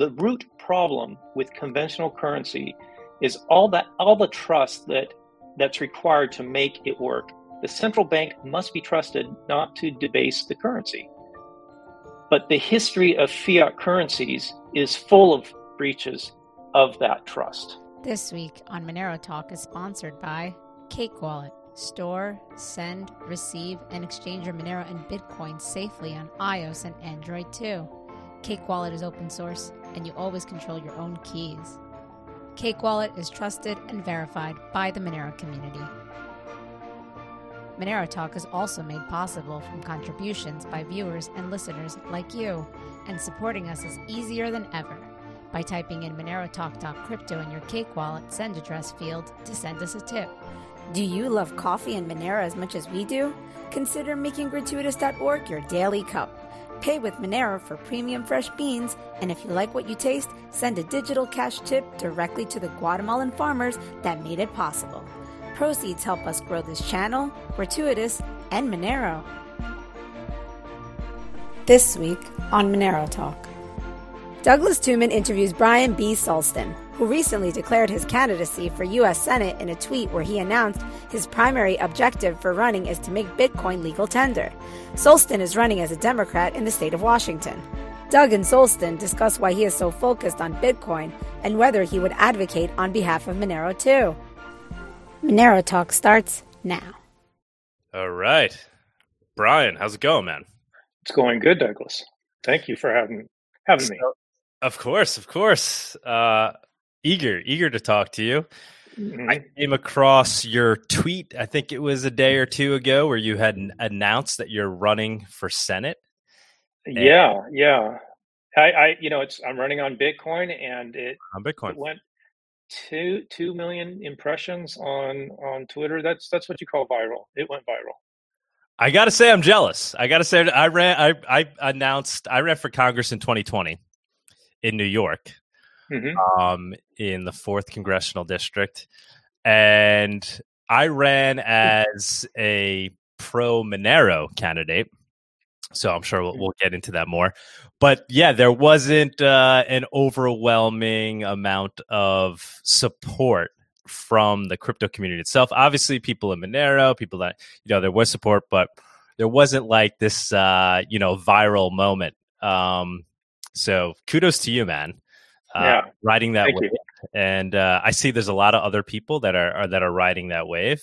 the root problem with conventional currency is all that all the trust that that's required to make it work. The central bank must be trusted not to debase the currency. But the history of fiat currencies is full of breaches of that trust. This week on Monero Talk is sponsored by Cake Wallet. Store, send, receive, and exchange your Monero and Bitcoin safely on iOS and Android too. Cake Wallet is open source, and you always control your own keys. Cake Wallet is trusted and verified by the Monero community. Monero Talk is also made possible from contributions by viewers and listeners like you, and supporting us is easier than ever by typing in monerotalk.crypto in your Cake Wallet send address field to send us a tip. Do you love coffee and Monero as much as we do? Consider making gratuitous.org your daily cup. Pay with Monero for premium fresh beans, and if you like what you taste, send a digital cash tip directly to the Guatemalan farmers that made it possible. Proceeds help us grow this channel, Gratuitous, and Monero. This week on Monero Talk. Douglas Tuman interviews Brian B. Sulston, who recently declared his candidacy for U.S. Senate in a tweet where he announced his primary objective for running is to make Bitcoin legal tender. Sulston is running as a Democrat in the state of Washington. Doug and Sulston discuss why he is so focused on Bitcoin and whether he would advocate on behalf of Monero too. Monero Talk starts now. All right. Brian, how's it going, man? It's going good, Douglas. Thank you for having having me. Of course, of course. Uh, eager, eager to talk to you. Mm-hmm. I came across your tweet. I think it was a day or two ago where you had announced that you're running for Senate. yeah, yeah. I, I, you know, it's I'm running on Bitcoin, and it on Bitcoin it went two two million impressions on on Twitter. That's that's what you call viral. It went viral. I gotta say, I'm jealous. I gotta say, I ran. I I announced I ran for Congress in 2020 in New York, mm-hmm. um, in the fourth congressional district, and I ran as a pro Monero candidate. So I'm sure we'll, we'll, get into that more. But yeah, there wasn't uh, an overwhelming amount of support from the crypto community itself. Obviously, people in Monero, people that you know, there was support, but there wasn't like this, uh, you know, viral moment. Um, so kudos to you, man. Uh, yeah, riding that Thank wave. You. And uh, I see there's a lot of other people that are, are that are riding that wave.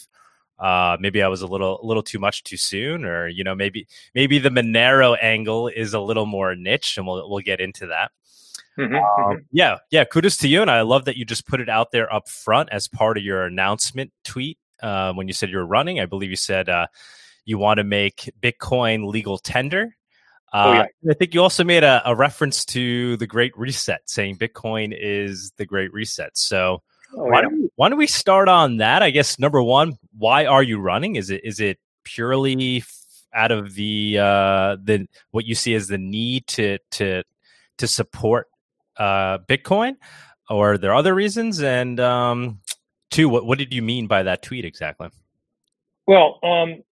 Uh, maybe I was a little a little too much too soon, or you know, maybe maybe the Monero angle is a little more niche, and we'll we'll get into that. Mm-hmm, um, mm-hmm. Yeah, yeah. Kudos to you, and I love that you just put it out there up front as part of your announcement tweet uh, when you said you were running. I believe you said uh, you want to make Bitcoin legal tender. Oh, uh, yeah. I think you also made a, a, reference to the Great Reset, saying Bitcoin is the Great Reset. So oh, why, yeah. don't we, why don't we start on that? I guess number one, why are you running? Is it is it purely out of the uh, the what you see as the need to to to support uh, Bitcoin, or are there other reasons? And um, two, what what did you mean by that tweet exactly? Well, um,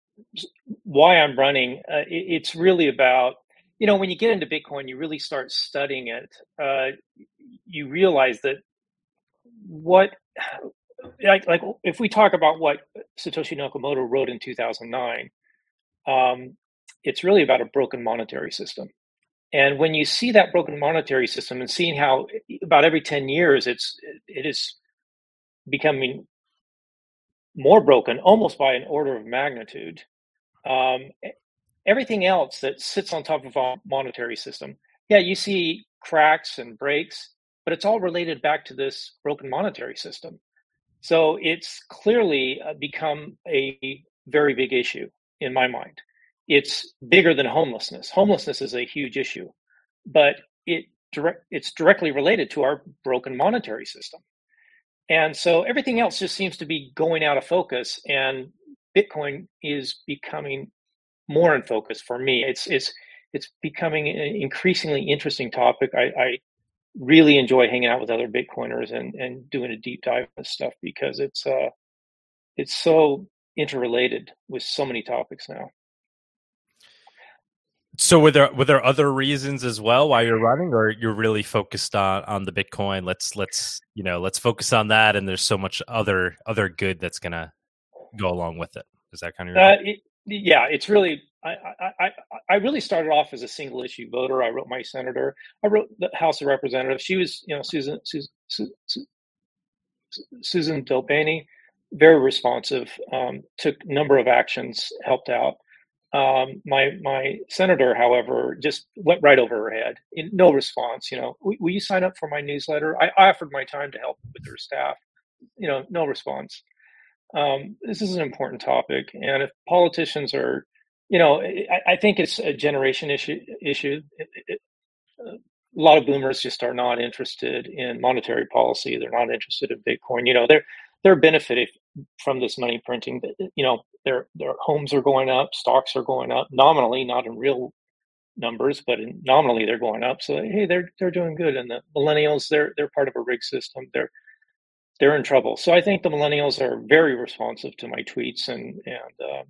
why I'm running, uh, it, it's really about you know, when you get into Bitcoin, you really start studying it. Uh, you realize that what, like, like, if we talk about what Satoshi Nakamoto wrote in 2009, um, it's really about a broken monetary system. And when you see that broken monetary system and seeing how about every 10 years it's it is becoming more broken almost by an order of magnitude um, everything else that sits on top of our monetary system, yeah, you see cracks and breaks, but it's all related back to this broken monetary system. So it's clearly uh, become a very big issue in my mind. It's bigger than homelessness. Homelessness is a huge issue, but it direct, it's directly related to our broken monetary system. And so everything else just seems to be going out of focus and Bitcoin is becoming more in focus for me. It's it's it's becoming an increasingly interesting topic. I, I really enjoy hanging out with other Bitcoiners and and doing a deep dive on this stuff because it's uh it's so interrelated with so many topics now. So were there were there other reasons as well why you're running, or you're really focused on on the Bitcoin? Let's let's you know let's focus on that, and there's so much other other good that's gonna go along with it. Is that kind of uh, it, yeah? It's really I, I I really started off as a single issue voter. I wrote my senator. I wrote the House of Representatives. She was you know Susan Susan Susan, Susan very responsive. Um, took number of actions, helped out. Um, my my senator, however, just went right over her head. No response. You know, will, will you sign up for my newsletter? I, offered my time to help with her staff. You know, no response. Um, this is an important topic, and if politicians are, you know, I, I think it's a generation issue. Issue. It, it, a lot of boomers just are not interested in monetary policy. They're not interested in Bitcoin. You know, they're they're benefiting from this money printing. You know, their their homes are going up, stocks are going up nominally, not in real numbers, but in, nominally they're going up. So hey, they're they're doing good. And the millennials, they're they're part of a rig system. They're they're in trouble. So I think the millennials are very responsive to my tweets and and uh,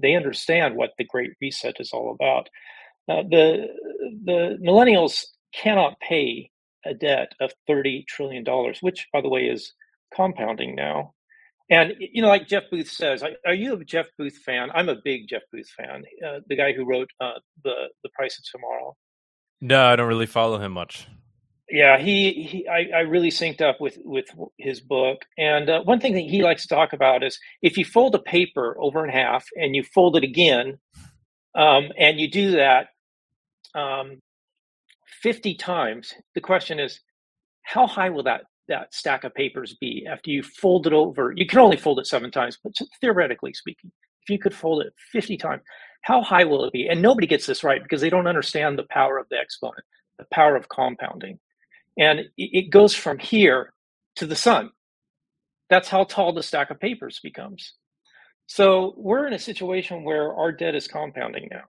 they understand what the Great Reset is all about. Uh, the the millennials cannot pay a debt of thirty trillion dollars, which, by the way, is compounding now. And you know, like Jeff Booth says, are you a Jeff Booth fan? I'm a big Jeff Booth fan. Uh, the guy who wrote uh, the the Price of Tomorrow. No, I don't really follow him much. Yeah, he, he I, I really synced up with with his book. And uh, one thing that he likes to talk about is if you fold a paper over in half and you fold it again, um, and you do that um, 50 times, the question is, how high will that that stack of papers be after you fold it over? You can only fold it seven times, but theoretically speaking, if you could fold it 50 times, how high will it be? And nobody gets this right because they don't understand the power of the exponent, the power of compounding. And it goes from here to the sun. That's how tall the stack of papers becomes. So we're in a situation where our debt is compounding now.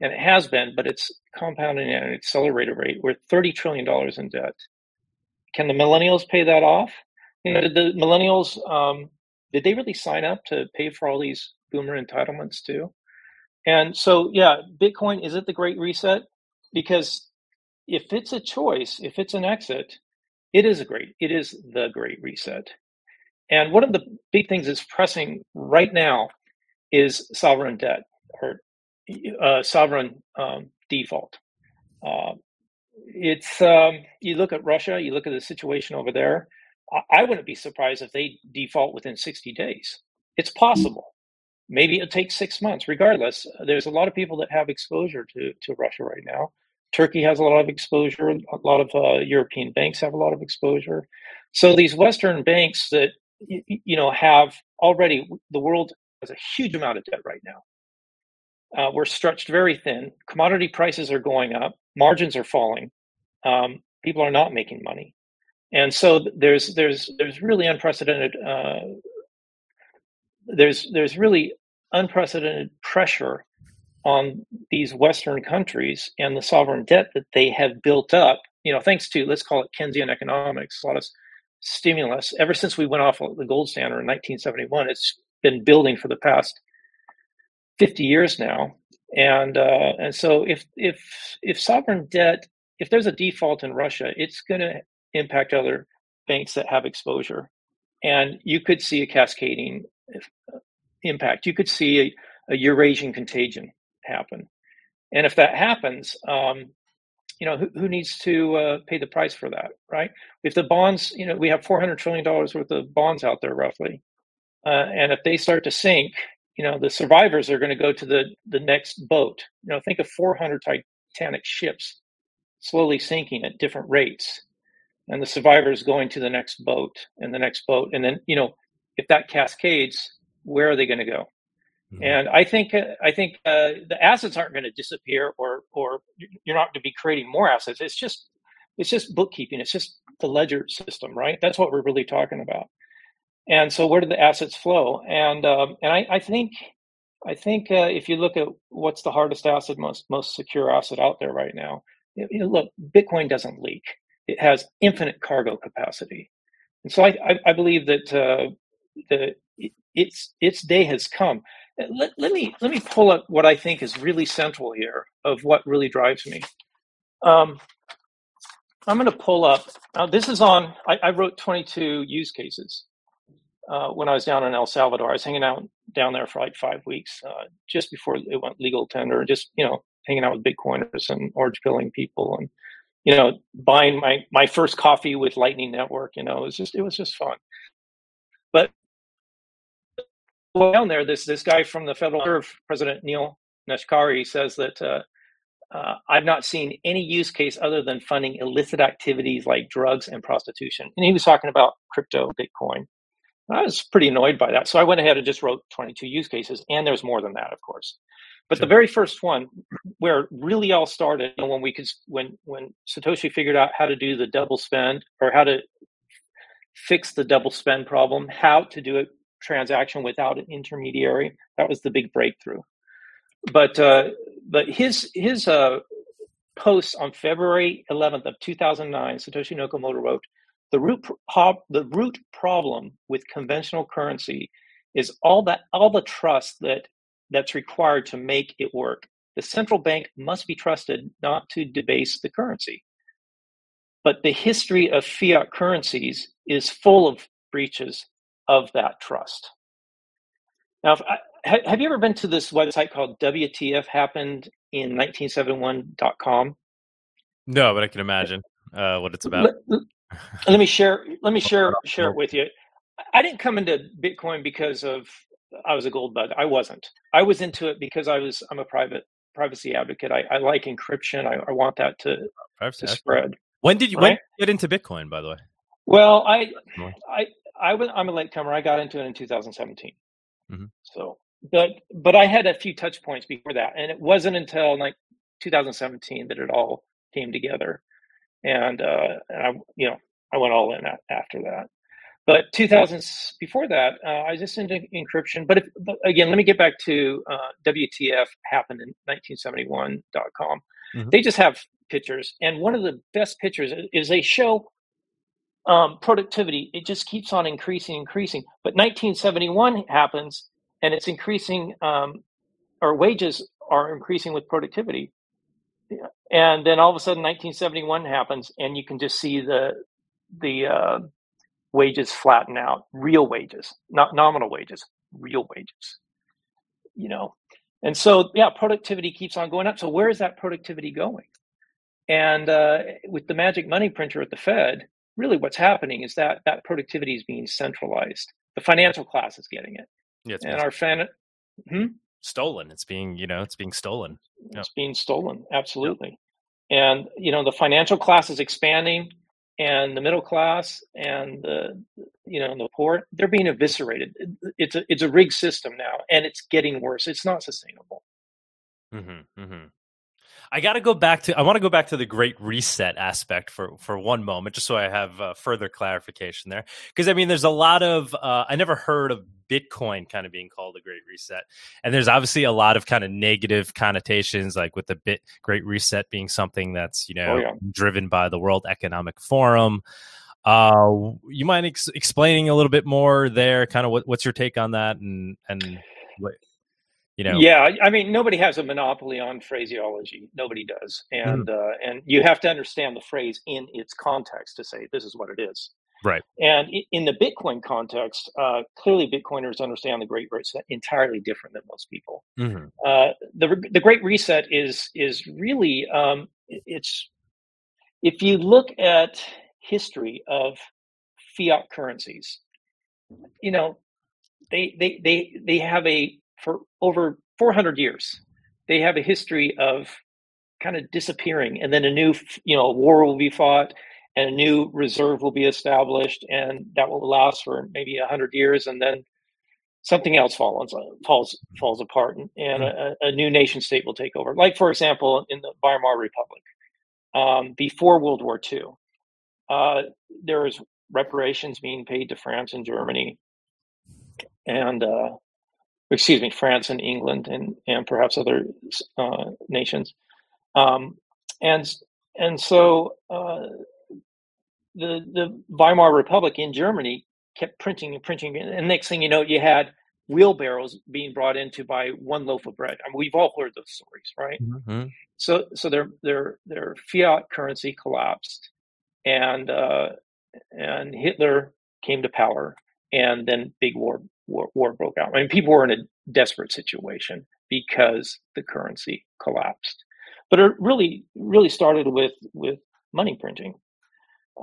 And it has been, but it's compounding at an accelerated rate. We're $30 trillion in debt. Can the millennials pay that off? You know, did the millennials um, did they really sign up to pay for all these boomer entitlements too? And so, yeah, Bitcoin is it the Great Reset? Because if it's a choice, if it's an exit, it is a great. It is the Great Reset. And one of the big things that's pressing right now is sovereign debt or uh, sovereign um, default. Uh, it's um, you look at Russia, you look at the situation over there. I, I wouldn't be surprised if they default within 60 days. It's possible. Maybe it takes six months. Regardless, there's a lot of people that have exposure to to Russia right now. Turkey has a lot of exposure. A lot of uh, European banks have a lot of exposure. So these Western banks that you know have already the world has a huge amount of debt right now. Uh, we're stretched very thin. Commodity prices are going up. Margins are falling. Um, people are not making money, and so there's there's there's really unprecedented. Uh, there's there's really unprecedented pressure on these Western countries and the sovereign debt that they have built up. You know, thanks to let's call it Keynesian economics, a lot of stimulus. Ever since we went off the gold standard in 1971, it's been building for the past 50 years now. And uh, and so if if if sovereign debt, if there's a default in Russia, it's going to impact other banks that have exposure, and you could see a cascading uh, impact. You could see a, a Eurasian contagion happen, and if that happens, um, you know who, who needs to uh, pay the price for that, right? If the bonds, you know, we have 400 trillion dollars worth of bonds out there roughly, uh, and if they start to sink, you know the survivors are going to go to the the next boat you know think of 400 titanic ships slowly sinking at different rates and the survivors going to the next boat and the next boat and then you know if that cascades where are they going to go. And i think i think uh, the assets aren't going to disappear or or you're not going to be creating more assets it's just it's just bookkeeping it's just the ledger system right that's what we're really talking about and so, where do the assets flow? And um, and I, I, think I think uh, if you look at what's the hardest asset, most most secure asset out there right now, you know, look, Bitcoin doesn't leak. It has infinite cargo capacity, and so I I, I believe that uh, the its its day has come. Let, let me let me pull up what I think is really central here of what really drives me. Um, I'm going to pull up. Uh, this is on. I, I, wrote 22 use cases uh, when I was down in El Salvador. I was hanging out down there for like five weeks, uh, just before it went legal tender. Just you know, hanging out with Bitcoiners and orange pilling people, and you know, buying my my first coffee with Lightning Network. You know, it was just it was just fun. Down there, this this guy from the Federal Reserve, President Neel Kashkari, says that uh, uh, I've not seen any use case other than funding illicit activities like drugs and prostitution. And he was talking about crypto, Bitcoin. I was pretty annoyed by that, so I went ahead and just wrote 22 use cases, and there's more than that, of course. But sure. the very first one, where it really all started, when we could, when when Satoshi figured out how to do the double spend or how to fix the double spend problem, how to do it transaction without an intermediary. That was the big breakthrough. But uh, but his his uh, posts on February 11th of 2009, Satoshi Nakamoto wrote, "The root pro- the root problem with conventional currency is all that all the trust that that's required to make it work. The central bank must be trusted not to debase the currency." But the history of fiat currencies is full of breaches of that trust. Now, I, have you ever been to this website called WTF happened in 1971.com? No, but I can imagine uh, what it's about. Let, let, me share. Let me share share it with you. I didn't come into Bitcoin because of I was a gold bug. I wasn't. I was into it because I was. I'm a private privacy advocate. I, I like encryption. I, I want that to, to spread. When did you, right? when did you get into Bitcoin, by the way? Well, I, I, I was I'm a latecomer. I got into it in 2017. Mm-hmm. So, but but I had a few touch points before that, and it wasn't until like 2017 that it all came together, and uh, and I you know I went all in after that. But 2000 before that, uh, I was just into encryption. But, if, but again, let me get back to uh, WTF happened in 1971.com. Mm-hmm. They just have pictures, and one of the best pictures is they show um, productivity, it just keeps on increasing, increasing. But 1971 happens and it's increasing, um, or wages are increasing with productivity. And then all of a sudden 1971 happens and you can just see the, the uh, wages flatten out, real wages, not nominal wages, real wages, you know. And so, yeah, productivity keeps on going up. So where is that productivity going? And uh, with the magic money printer at the Fed, really what's happening is that that productivity is being centralized. The financial class is getting it. Yeah, and our fan hmm? stolen. It's being, you know, it's being stolen. It's being stolen, absolutely. And you know, the financial class is expanding and the middle class and the you know the poor they're being eviscerated it's a it's a rigged system now and it's getting worse it's not sustainable mm-hmm, mm-hmm. I got to go back to. I want to go back to the Great Reset aspect for for one moment, just so I have uh, further clarification there. Because I mean, there's a lot of. Uh, I never heard of Bitcoin kind of being called a Great Reset, and there's obviously a lot of kind of negative connotations, like with the Bit Great Reset being something that's you know oh, yeah. driven by the World Economic Forum. Uh, you mind ex- explaining a little bit more there? Kind of what, what's your take on that, and and what you know yeah i mean nobody has a monopoly on phraseology nobody does mm-hmm. and mm. uh, and you have to understand the phrase in its context to say this is what it is right and in the bitcoin context uh, clearly bitcoiners understand the great reset entirely different than most people mm-hmm. uh, the, the great reset is is really um, it's if you look at history of fiat currencies you know they they they they have a for over 400 years. They have a history of kind of disappearing, and then a new, you know, war will be fought, and a new reserve will be established, and that will last for maybe 100 years, and then something else falls falls falls apart, and, and a, a, new nation state will take over. Like for example, in the Weimar Republic, um, before World War II, uh, there was reparations being paid to France and Germany, and uh, excuse me, France and England and and perhaps other uh, nations, um, and and so uh, the the Weimar Republic in Germany kept printing and printing, and next thing you know, you had wheelbarrows being brought in to buy one loaf of bread. I mean, we've all heard those stories, right? Mm-hmm. So, so their their their fiat currency collapsed, and uh, and Hitler came to power, and then big war, war war broke out. I mean, people were in a desperate situation because the currency collapsed. But it really really started with with money printing,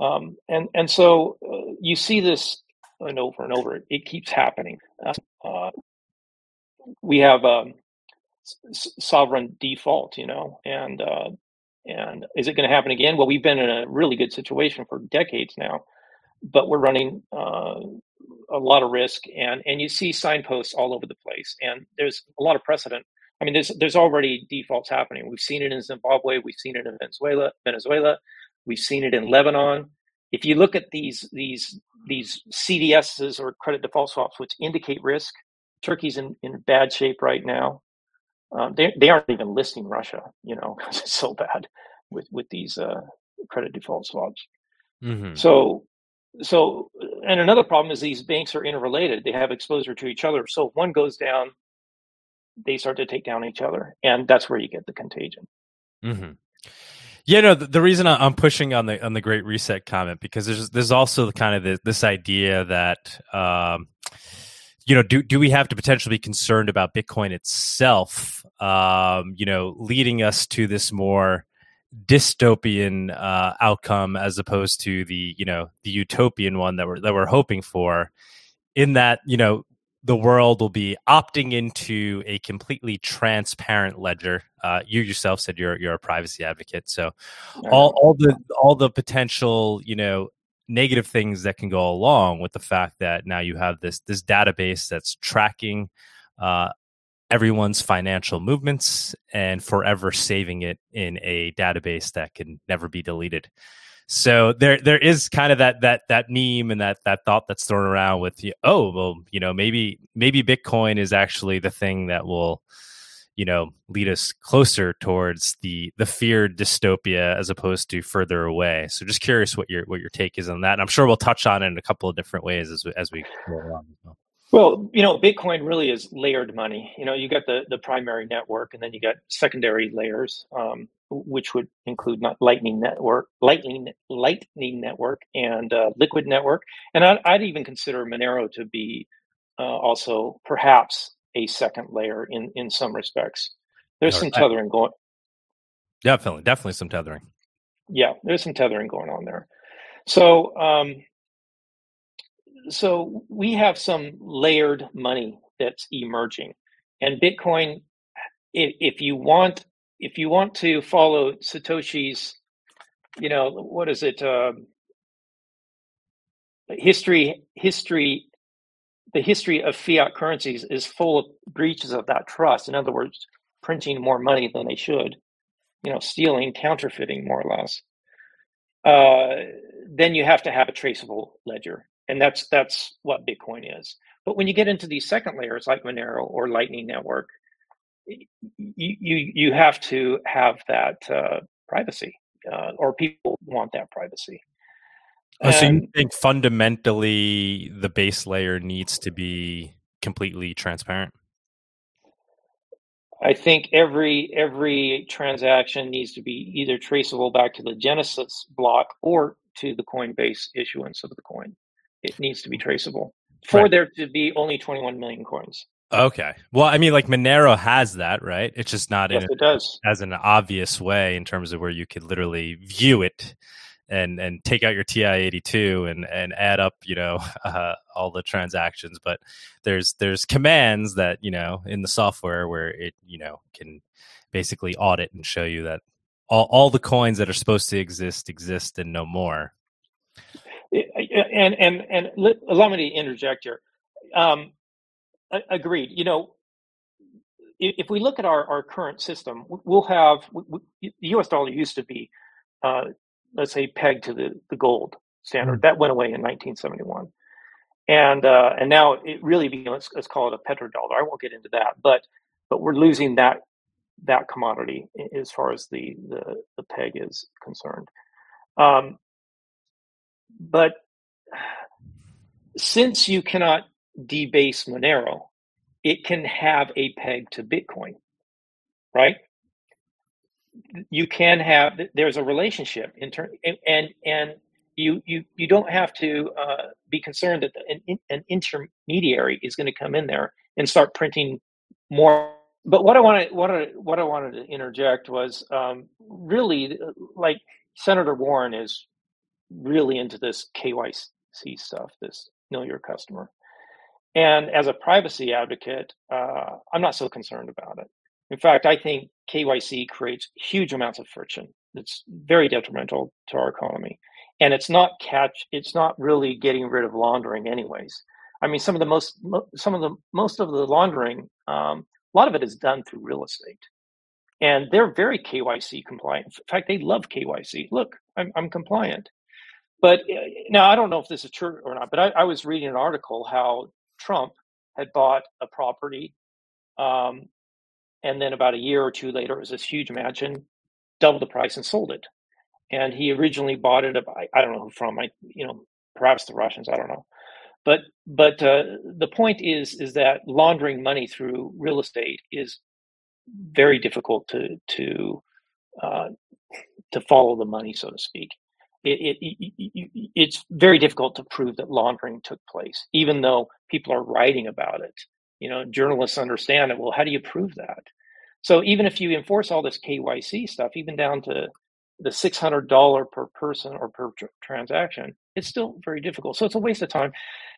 um, and and so uh, you see this and over and over. It, keeps happening. Uh, we have um, s- sovereign default, you know, and uh, and is it going to happen again? Well, we've been in a really good situation for decades now, but we're running uh, a lot of risk, and and you see signposts all over the place, and there's a lot of precedent. I mean, there's there's already defaults happening. We've seen it in Zimbabwe, we've seen it in Venezuela, Venezuela, we've seen it in Lebanon. If you look at these these these CDSs or credit default swaps, which indicate risk, Turkey's in, in bad shape right now. Um, they they aren't even listing Russia, you know, because it's so bad with with these uh, credit default swaps. Mm-hmm. So so and another problem is these banks are interrelated. They have exposure to each other. So if one goes down, they start to take down each other, and that's where you get the contagion. Mm-hmm. Yeah, no. The, the, reason I'm pushing on the on the Great Reset comment because there's there's also the kind of the, this idea that um, you know, do do we have to potentially be concerned about Bitcoin itself? Um, you know, leading us to this more dystopian uh, outcome as opposed to the you know the utopian one that we're that we're hoping for. In that, you know, the world will be opting into a completely transparent ledger. Uh, you yourself said you're you're a privacy advocate, so all all the all the potential you know negative things that can go along with the fact that now you have this this database that's tracking uh, everyone's financial movements and forever saving it in a database that can never be deleted. So there there is kind of that that that meme and that that thought that's thrown around with you oh well you know maybe maybe Bitcoin is actually the thing that will you know lead us closer towards the the feared dystopia as opposed to further away. So just curious what your what your take is on that. And i'm sure we'll touch on it in a couple of different ways as we, as we go along well you know bitcoin really is layered money you know you got the the primary network and then you got secondary layers um, which would include not lightning network lightning lightning network and uh, liquid network and I'd, I'd, even consider monero to be uh, also perhaps a second layer in in some respects. There's some tethering going. Definitely, definitely some tethering. Yeah, there's some tethering going on there. So, um, so we have some layered money that's emerging, and Bitcoin. If, if you want, if you want to follow Satoshi's, you know, what is it? Uh, history, history the history of fiat currencies is full of breaches of that trust. In other words, printing more money than they should, you know, stealing, counterfeiting more or less. Uh, then you have to have a traceable ledger, and that's that's what Bitcoin is. But when you get into these second layers like Monero or Lightning Network, you you, you have to have that uh, privacy, uh, or people want that privacy. Oh, so you think fundamentally the base layer needs to be completely transparent? I think every every transaction needs to be either traceable back to the Genesis block or to the Coinbase issuance of the coin. It needs to be traceable for right. there to be only 21 million coins. Okay. Well, I mean, like Monero has that, right? It's just not yes, in it does. as an obvious way in terms of where you could literally view it and and take out your TI82 and and add up you know uh, all the transactions. But there's there's commands that you know in the software where it you know can basically audit and show you that all all the coins that are supposed to exist exist and no more. And and and allow me to interject here. Um, agreed. You know, if we look at our, our current system, we'll have we, the U.S. dollar used to be uh, let's say pegged to the, the gold standard. Mm-hmm. That went away in 1971. And uh, and now it really became let's, let's call it a petrodollar. I won't get into that, but but we're losing that that commodity as far as the the, the peg is concerned. Um, but since you cannot debase Monero, it can have a peg to Bitcoin, right? You can have there's a relationship in turn, and, and you you you don't have to uh, be concerned that an, an intermediary is going to come in there and start printing more. But what I wanted what I what I wanted to interject was um, really like Senator Warren is really into this KYC stuff, this know your customer. And as a privacy advocate, uh, I'm not so concerned about it. In fact, I think KYC creates huge amounts of friction. It's very detrimental to our economy, and it's not catch. It's not really getting rid of laundering, anyways. I mean, some of the most, some of the most of the laundering, um, a lot of it is done through real estate, and they're very KYC compliant. In fact, they love KYC. Look, I'm, I'm compliant. But uh, now I don't know if this is true or not, but I, I was reading an article how Trump had bought a property, um, and then about a year or two later, it was this huge mansion, double the price, and sold it. And he originally bought it. I, I don't know who from. I you know perhaps the Russians. I don't know. But but uh, the point is is that laundering money through real estate is very difficult to to uh, to follow the money, so to speak it, it, it, it's very difficult to prove that laundering took place, even though people are writing about it. You know, journalists understand it. Well, how do you prove that? So even if you enforce all this KYC stuff, even down to the six hundred dollar per person or per tr- transaction, it's still very difficult. So it's a waste of time.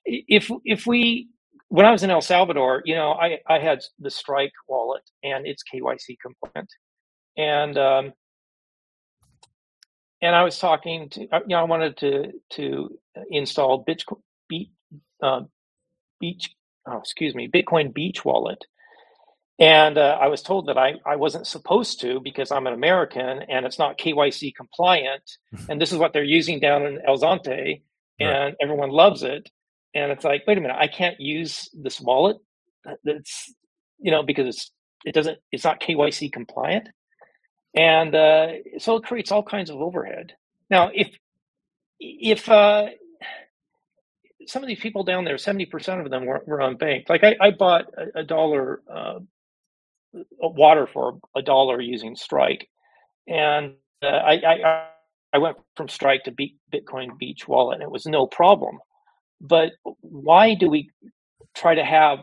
If if we when I was in El Salvador, you know, I I had the Strike wallet and it's KYC compliant, and um, and I was talking to, uh, you know, I wanted to to install Bitcoin Beach, uh, Beach, oh, excuse me, Bitcoin Beach wallet, and uh, I was told that I I wasn't supposed to because I'm an American and it's not KYC compliant, and this is what they're using down in El Zonte, and right. everyone loves it, and it's like, wait a minute, I can't use this wallet? That's you know because it's it doesn't it's not KYC compliant and uh, so it creates all kinds of overhead. Now, if if uh, some of these people down there, seventy percent of them were, were unbanked. Like I, I bought a, a dollar uh, water for a dollar using Strike, and uh, I, I I went from Strike to Bitcoin Beach Wallet, and it was no problem. But why do we try to have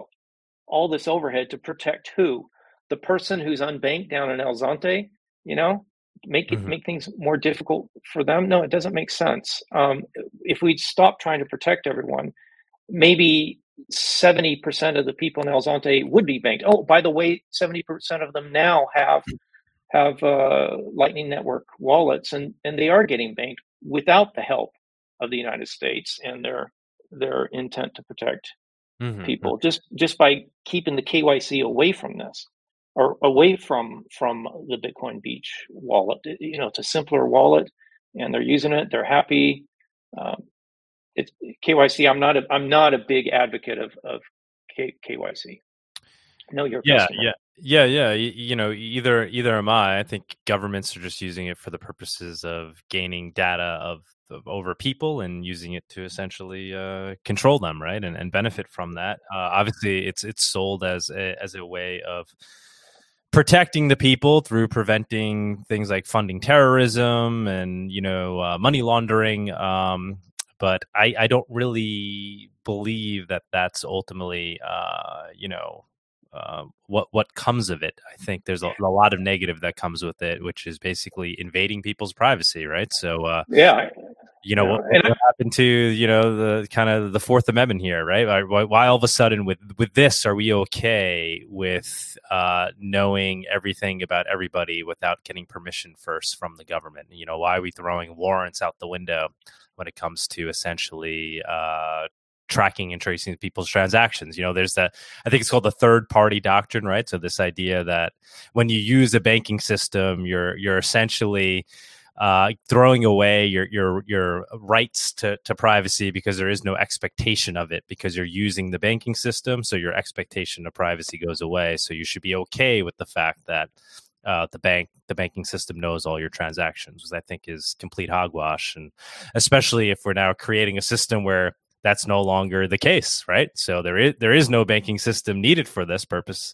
all this overhead to protect who? The person who's unbanked down in El Zonte you know make it mm-hmm. make things more difficult for them? No it doesn't make sense. Um, if we stop trying to protect everyone maybe 70% of the people in El Zonte would be banked. Oh by the way 70% of them now have have uh, lightning network wallets and and they are getting banked without the help of the united states and their their intent to protect mm-hmm. people just just by keeping the kyc away from this or away from from the Bitcoin Beach wallet. You know, it's a simpler wallet, and they're using it. They're happy. Um, it's KYC. I'm not a I'm not a big advocate of of K, KYC. Know your yeah customer. yeah yeah yeah. You, you know, either either am I. I think governments are just using it for the purposes of gaining data of over people and using it to essentially uh, control them, right, and, and benefit from that. Uh, obviously, it's it's sold as a, as a way of protecting the people through preventing things like funding terrorism and you know uh, money laundering um, but I, I don't really believe that that's ultimately uh, you know uh, what what comes of it. I think there's a, a, lot of negative that comes with it, which is basically invading people's privacy, right? So uh, yeah, you know what, what, happened to you know the kind of the Fourth Amendment here, right? Why, why, all of a sudden with with this are we okay with uh, knowing everything about everybody without getting permission first from the government? You know, why are we throwing warrants out the window when it comes to essentially uh, tracking and tracing people's transactions. You know, there's that I think it's called the third party doctrine, right? So this idea that when you use a banking system, you're you're essentially uh, throwing away your your your rights to, to privacy because there is no expectation of it because you're using the banking system, so your expectation of privacy goes away. So you should be okay with the fact that uh, the bank the banking system knows all your transactions, which I think is complete hogwash, and especially if we're now creating a system where that's no longer the case, right? So there is there is no banking system needed for this purpose.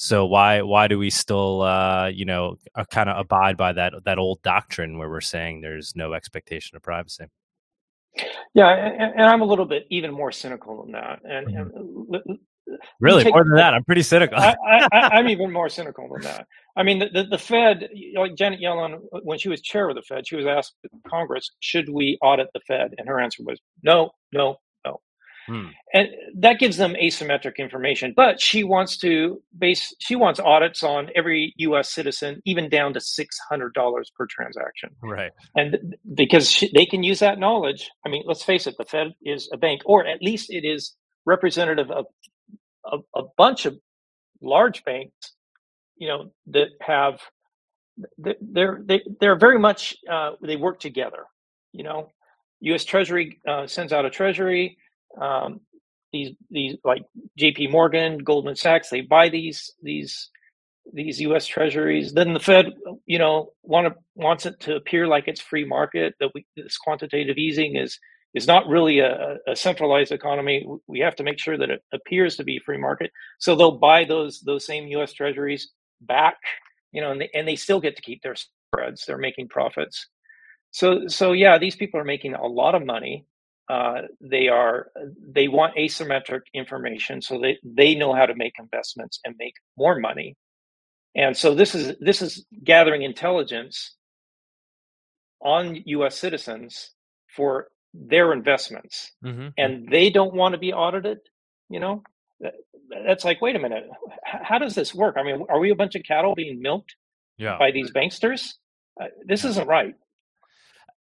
So why why do we still uh, you know uh, kind of abide by that that old doctrine where we're saying there's no expectation of privacy? Yeah, and, and I'm a little bit even more cynical than that. And, mm-hmm. and really take, more than that, I'm pretty cynical. I, am even more cynical than that. I mean, the, the, the, Fed, like Janet Yellen, when she was chair of the Fed, she was asked Congress, "Should we audit the Fed?" And her answer was, "No, no, Hmm. And that gives them asymmetric information. But she wants to base, she wants audits on every US citizen, even down to $600 per transaction. Right. And because she, they can use that knowledge. I mean, let's face it, the Fed is a bank, or at least it is representative of a, a bunch of large banks, you know, that have, they're, they, they're very much, uh, they work together, you know. U.S. Treasury uh, sends out a Treasury um, these these like J.P. Morgan, Goldman Sachs, they buy these these these U.S. Treasuries. Then the Fed, you know, want to wants it to appear like it's free market. That we, this quantitative easing is is not really a, a, centralized economy. We have to make sure that it appears to be free market. So they'll buy those those same U.S. Treasuries back, you know, and they, and they still get to keep their spreads. They're making profits. So so yeah, these people are making a lot of money uh, they are they want asymmetric information so they they know how to make investments and make more money. And so this is this is gathering intelligence on us citizens for their investments. Mm-hmm. and they don't want to be audited you know? That's like wait a minute how does this work? I mean are we a bunch of cattle being milked yeah. by these banksters? Uh, this isn't right.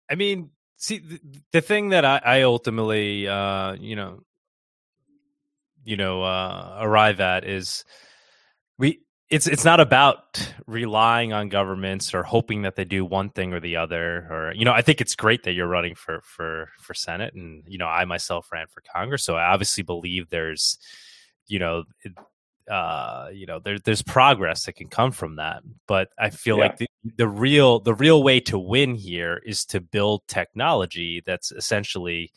I mean see the, the thing that I, I ultimately uh, you know you know uh, arrive at is we it's it's not about relying on governments or hoping that they do one thing or the other or you know I think it's great that you're running for for for Senate and you know I myself ran for Congress so I obviously believe there's you know uh, you know, there, there's progress that can come from that. But I feel yeah. like the, the real the real way to win here is to build technology that's essentially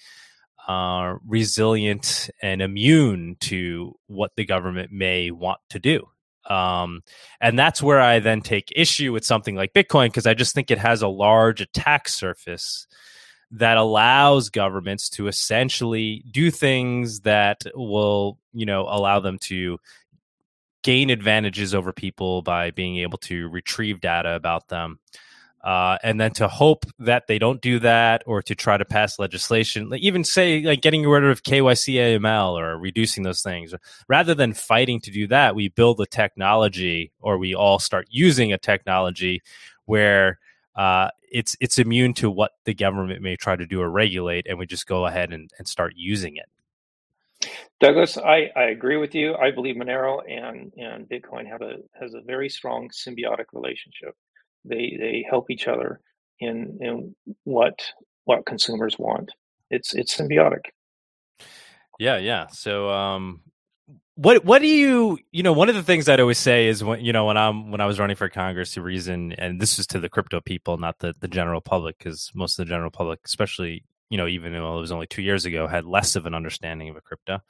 uh, resilient and immune to what the government may want to do. Um, and that's where I then take issue with something like Bitcoin because I just think it has a large attack surface that allows governments to essentially do things that will, you know, allow them to gain advantages over people by being able to retrieve data about them. Uh, and then to hope that they don't do that or to try to pass legislation, like even say like getting rid of KYC AML or reducing those things. Rather than fighting to do that, we build a technology or we all start using a technology where uh, it's it's immune to what the government may try to do or regulate, and we just go ahead and, and start using it. Douglas, I, I agree with you. I believe Monero and, and Bitcoin have a has a very strong symbiotic relationship. They they help each other in in what what consumers want. It's it's symbiotic. Yeah, yeah. So um what what do you you know one of the things I'd always say is when you know when I'm when I was running for Congress the reason and this is to the crypto people not the the general public because most of the general public especially you know, even though it was only two years ago, had less of an understanding of a crypto,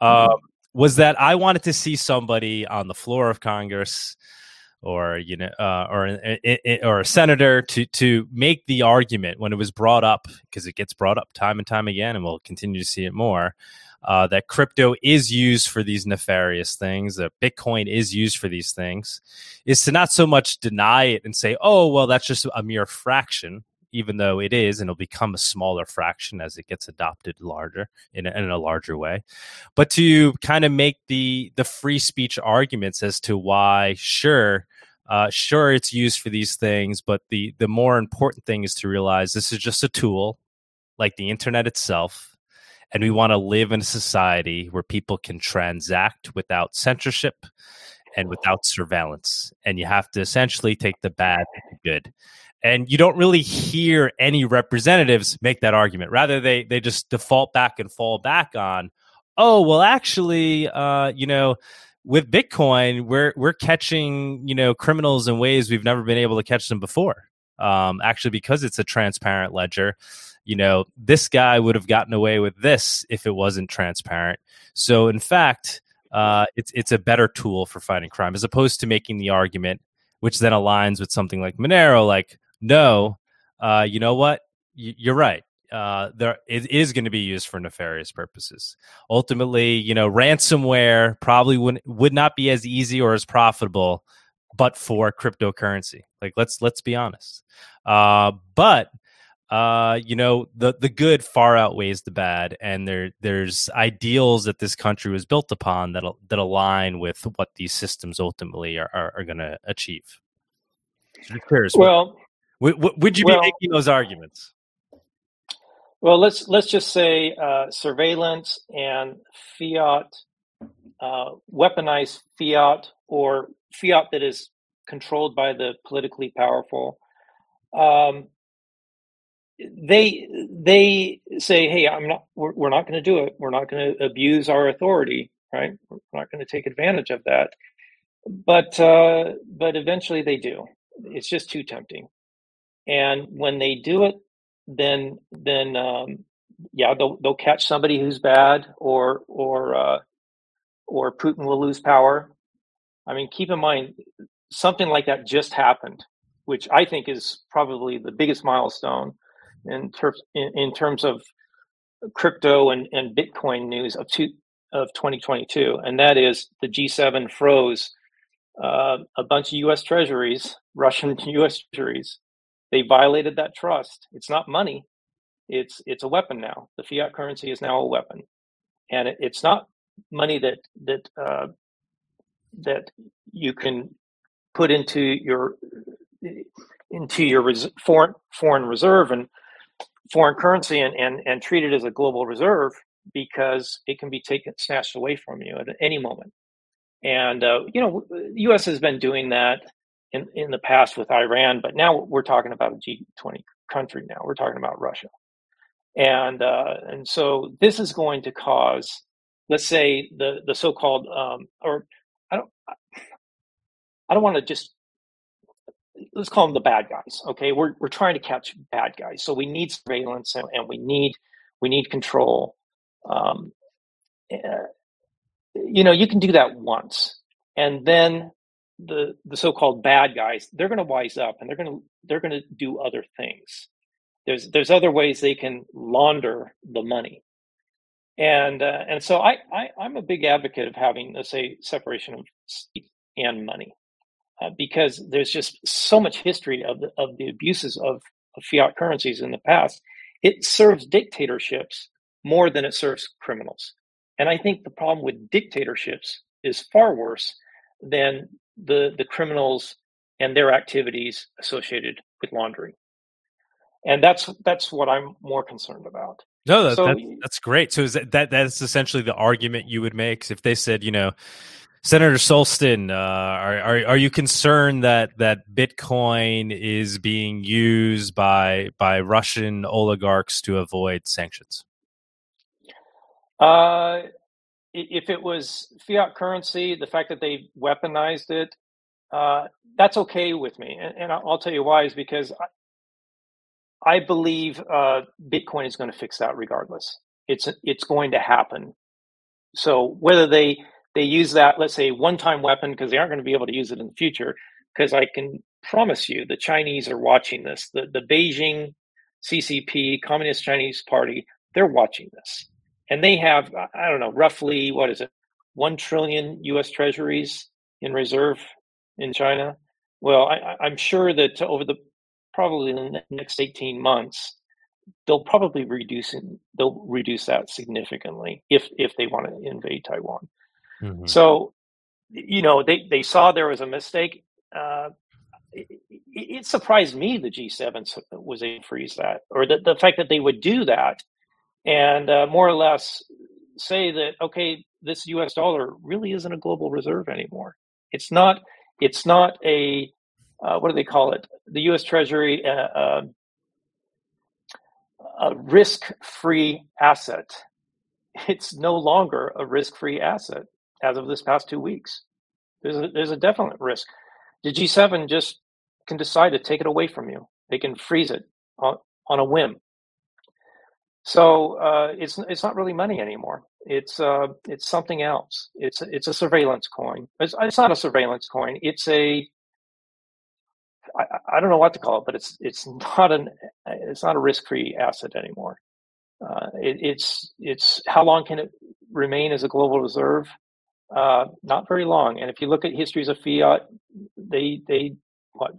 uh, was that I wanted to see somebody on the floor of Congress or you know uh, or or a senator to to make the argument when it was brought up because it gets brought up time and time again and we'll continue to see it more uh, that crypto is used for these nefarious things that bitcoin is used for these things is to not so much deny it and say oh well that's just a mere fraction even though it is, and it'll become a smaller fraction as it gets adopted larger in a, in a larger way. But to kind of make the the free speech arguments as to why, sure, uh, sure, it's used for these things, but the the more important thing is to realize this is just a tool, like the internet itself, and we want to live in a society where people can transact without censorship and without surveillance. And you have to essentially take the bad with the good and you don't really hear any representatives make that argument rather they they just default back and fall back on oh well actually uh, you know with bitcoin we're we're catching you know criminals in ways we've never been able to catch them before um, actually because it's a transparent ledger you know, this guy would have gotten away with this if it wasn't transparent. So, in fact, uh, it's it's a better tool for fighting crime as opposed to making the argument, which then aligns with something like Monero, like no, uh, you know what, y- you're right. Uh, there it is going to be used for nefarious purposes. Ultimately, you know, ransomware probably would would not be as easy or as profitable, but for cryptocurrency. Like let's let's be honest. Uh, but uh, you know, the the good far outweighs the bad, and there there's ideals that this country was built upon that that align with what these systems ultimately are are, are going to achieve. Well, would, would you well, be making those arguments? Well, let's let's just say uh, surveillance and fiat, uh, weaponized fiat or fiat that is controlled by the politically powerful. Um, they they say, "Hey, I'm not. We're, we're not going to do it. We're not going to abuse our authority. Right? We're not going to take advantage of that." But uh, but eventually they do. It's just too tempting. And when they do it, then then um, yeah, they'll they'll catch somebody who's bad, or or uh, or Putin will lose power. I mean, keep in mind something like that just happened, which I think is probably the biggest milestone in terms in, in terms of crypto and, and Bitcoin news of two, of 2022, and that is the G7 froze uh, a bunch of U.S. Treasuries, Russian U.S. Treasuries. They violated that trust. It's not money; it's it's a weapon now. The fiat currency is now a weapon, and it, it's not money that that uh, that you can put into your into your res- foreign foreign reserve and foreign currency and, and, and treat it as a global reserve because it can be taken snatched away from you at any moment. And uh, you know, U.S. has been doing that in in the past with Iran, but now we're talking about a G20 country. Now we're talking about Russia, and uh, and so this is going to cause, let's say, the the so-called um, or I don't I don't want to just let's call them the bad guys. Okay, we're we're trying to catch bad guys, so we need surveillance and, and we need we need control. Um, uh, you know, you can do that once, and then the the so-called bad guys they're going to wise up and they're going to they're going to do other things. There's there's other ways they can launder the money, and uh, and so I, I I'm a big advocate of having let's say separation of state and money uh, because there's just so much history of the, of the abuses of, of fiat currencies in the past. It serves dictatorships more than it serves criminals. And I think the problem with dictatorships is far worse than the, the criminals and their activities associated with laundering. And that's that's what I'm more concerned about. No, that, so, that, that's great. So is that, that that's essentially the argument you would make if they said, you know, Senator Solston, uh, are, are, are you concerned that that Bitcoin is being used by by Russian oligarchs to avoid sanctions? Uh, if it was fiat currency, the fact that they weaponized it, uh, that's okay with me, and, and, I'll tell you why is because I, I believe uh, Bitcoin is going to fix that regardless. It's it's going to happen. So whether they they use that, let's say, one time weapon because they aren't going to be able to use it in the future. Because I can promise you, the Chinese are watching this. The, the Beijing CCP, Communist Chinese Party, they're watching this. And they have, I don't know, roughly, what is it, 1 trillion US treasuries in reserve in China. Well, I, I'm sure that over the probably in the next 18 months, they'll probably reduce they'll reduce that significantly if if they want to invade Taiwan. Mm-hmm. So, you know, they, they saw there was a mistake. Uh, it, it, surprised me the G7 was able to freeze that, or the, the fact that they would do that and uh, more or less say that, okay, this US dollar really isn't a global reserve anymore. It's not, it's not a, uh, what do they call it? The US Treasury, uh, uh a risk free asset. It's no longer a risk free asset as of this past two weeks. There's a, there's a definite risk. The G7 just can decide to take it away from you. They can freeze it on, on a whim. So uh, it's it's not really money anymore. It's uh, it's something else. It's it's a surveillance coin. It's, it's not a surveillance coin. It's a I, I don't know what to call it, but it's it's not an it's not a risk free asset anymore. Uh, it, it's it's how long can it remain as a global reserve? Uh, not very long. And if you look at histories of fiat, they they what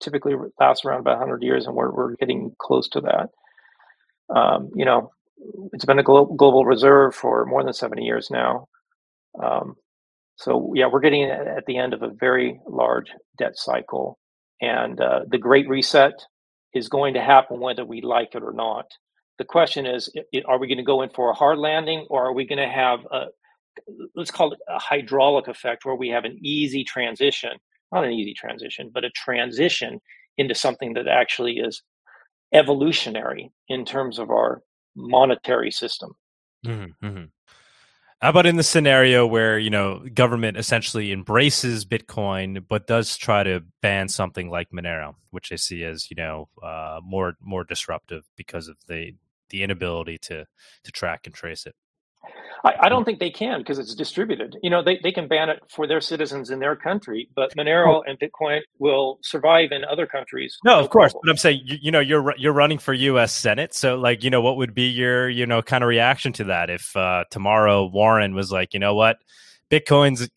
typically last around about 100 years, and we're we're getting close to that. Um, you know, it's been a global global reserve for more than 70 years now. Um, so yeah, we're getting at the end of a very large debt cycle, and uh, the Great Reset is going to happen whether we like it or not. The question is, are we going to go in for a hard landing, or are we going to have a let's call it a hydraulic effect where we have an easy transition, not an easy transition, but a transition into something that actually is evolutionary in terms of our monetary system. Mm-hmm, mm-hmm. How about in the scenario where you know government essentially embraces Bitcoin but does try to ban something like Monero, which I see as you know uh, more more disruptive because of the the inability to to track and trace it. I, I don't think they can because it's distributed. You know, they, they can ban it for their citizens in their country, but Monero and Bitcoin will survive in other countries. No, of course. But I'm saying, you, you know, you're you're running for U.S. Senate, so like, you know, what would be your you know kind of reaction to that if uh, tomorrow Warren was like, you know what, Bitcoin's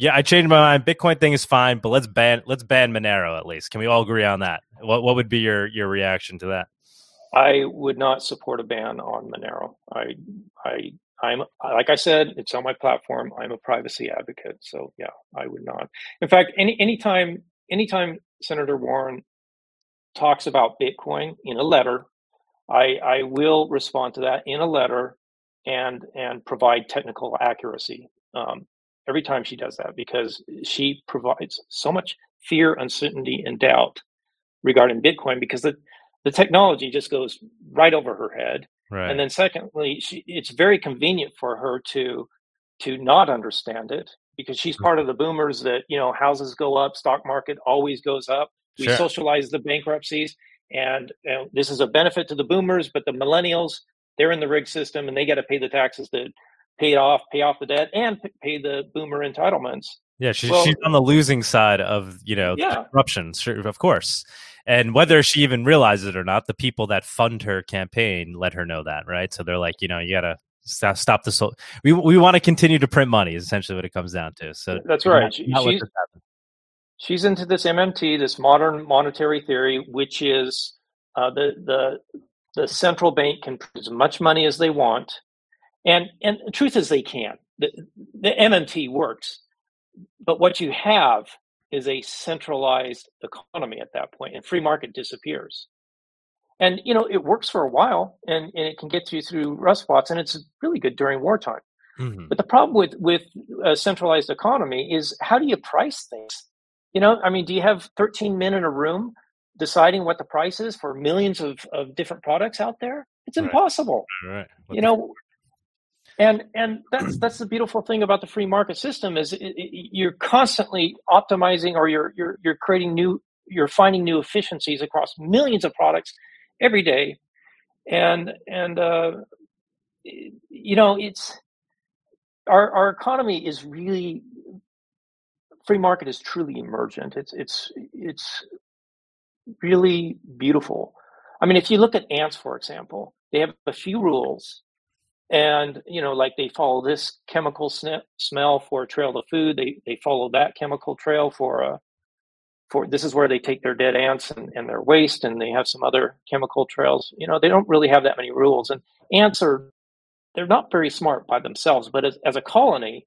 yeah, I changed my mind. Bitcoin thing is fine, but let's ban let's ban Monero at least. Can we all agree on that? What what would be your your reaction to that? I would not support a ban on Monero. I I I'm like I said, it's on my platform. I'm a privacy advocate, so yeah, I would not. In fact, any anytime anytime Senator Warren talks about Bitcoin in a letter, I I will respond to that in a letter and and provide technical accuracy um, every time she does that because she provides so much fear, uncertainty, and doubt regarding Bitcoin because the the technology just goes right over her head Right. And then secondly, she, it's very convenient for her to to not understand it because she's mm-hmm. part of the boomers that you know houses go up, stock market always goes up. We sure. socialize the bankruptcies, and, and this is a benefit to the boomers, but the millennials they're in the rig system and they got to pay the taxes to pay it off, pay off the debt, and pay the boomer entitlements. Yeah, she, well, she's on the losing side of you know yeah. corruption, of course. And whether she even realizes it or not, the people that fund her campaign let her know that, right? So they're like, you know, you gotta stop, stop the so we we want to continue to print money is essentially what it comes down to. So that's right. Not, not she's, she's into this MMT, this modern monetary theory, which is uh, the the the central bank can print as much money as they want, and and the truth is they can. The, the MMT works, but what you have is a centralized economy at that point, and free market disappears. And you know it works for a while, and, and it can get you through rust spots, and it's really good during wartime. Mm-hmm. But the problem with with a centralized economy is how do you price things? You know, I mean, do you have 13 men in a room deciding what the price is for millions of, of different products out there? It's impossible. Right. You know, and and that's that's the beautiful thing about the free market system is it, it, you're constantly optimizing or you're you're you're creating new you're finding new efficiencies across millions of products every day. And and uh, you know it's our our economy is really free market is truly emergent. It's it's it's really beautiful. I mean if you look at ants for example they have a few rules and you know like they follow this chemical smell for a trail to food. They they follow that chemical trail for a for this is where they take their dead ants and, and their waste and they have some other chemical trails. You know they don't really have that many rules. And ants are they're not very smart by themselves but as, as a colony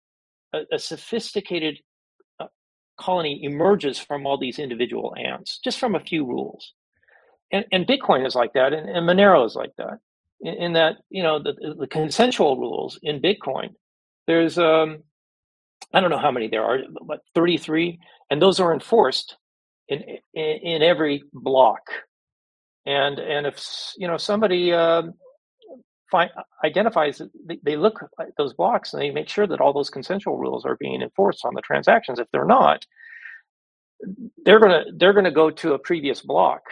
a, a sophisticated uh, colony emerges from all these individual ants just from a few rules. And, and bitcoin is like that and, and monero is like that in, in that you know the, the consensual rules in Bitcoin. There's um, I don't know how many there are, but 33, and those are enforced in in, in every block. And and if you know somebody uh, find, identifies, they, they look at those blocks and they make sure that all those consensual rules are being enforced on the transactions. If they're not, they're gonna they're gonna go to a previous block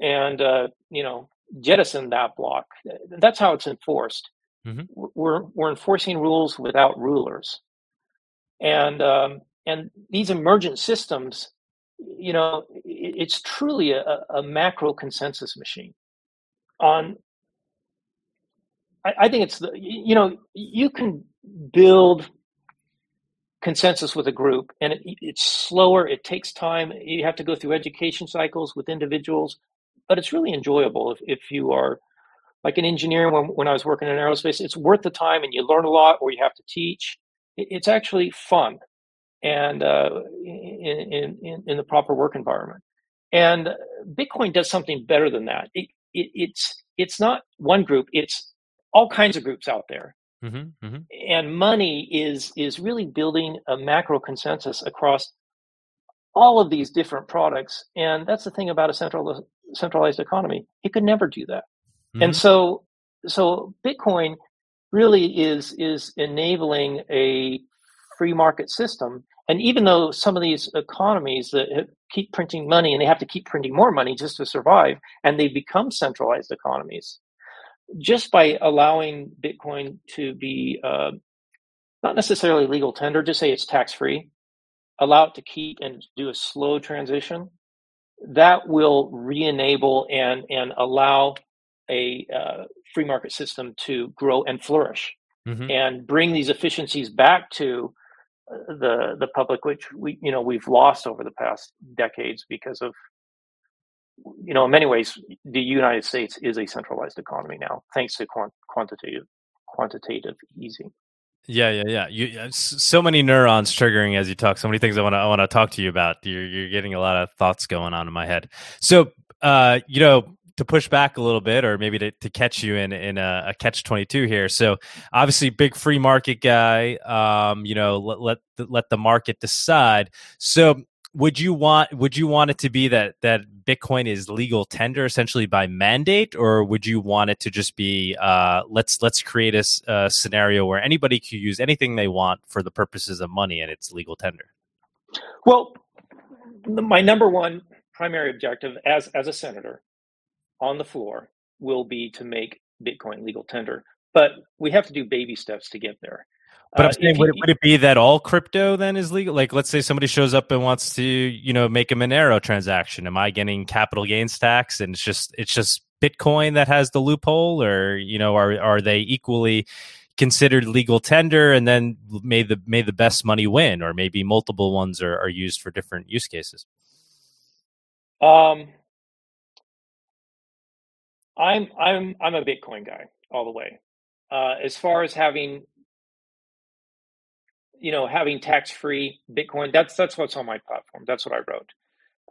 and uh, you know jettison that block. That's how it's enforced. Mm-hmm. We're we're enforcing rules without rulers, and um, and these emergent systems, you know, it's truly a, a macro consensus machine. On, I, I think it's the you know you can build consensus with a group and it, it's slower it takes time you have to go through education cycles with individuals but it's really enjoyable if, if you are like an engineer when, when i was working in aerospace it's worth the time and you learn a lot or you have to teach it, it's actually fun and uh, in, in, in the proper work environment and bitcoin does something better than that it, it, it's it's not one group it's all kinds of groups out there Mm-hmm, mm-hmm. And money is is really building a macro consensus across all of these different products. And that's the thing about a central centralized economy; it could never do that. Mm-hmm. And so, so Bitcoin really is is enabling a free market system. And even though some of these economies that keep printing money and they have to keep printing more money just to survive, and they become centralized economies, just by allowing Bitcoin to be uh, not necessarily legal tender, just say it's tax free, allow it to keep and do a slow transition, that will re-enable and and allow a uh, free market system to grow and flourish mm-hmm. and bring these efficiencies back to uh, the the public which we you know we've lost over the past decades because of you know, in many ways, the United States is a centralized economy now, thanks to quant- quantitative quantitative easing. Yeah, yeah, yeah. You uh, so many neurons triggering as you talk. So many things I want to I want to talk to you about. You're you're getting a lot of thoughts going on in my head. So, uh, you know, to push back a little bit, or maybe to, to catch you in in a, a catch twenty two here. So, obviously, big free market guy. Um, you know, let let let the market decide. So, would you want would you want it to be that that Bitcoin is legal tender essentially by mandate, or would you want it to just be uh, let's let's create a, a, scenario where anybody can use anything they want for the purposes of money and it's legal tender? Well, my number one primary objective as as a senator on the floor will be to make Bitcoin legal tender, but we have to do baby steps to get there. But I'm uh, saying, would, would, it be that all crypto then is legal? Like, let's say somebody shows up and wants to, you know, make a Monero transaction. Am I getting capital gains tax? And it's just, it's just Bitcoin that has the loophole, or you know, are are they equally considered legal tender? And then may the may the best money win, or maybe multiple ones are, are used for different use cases. Um, I'm I'm I'm a Bitcoin guy all the way. Uh, as far as having you know, having tax-free Bitcoin. That's that's what's on my platform. That's what I wrote.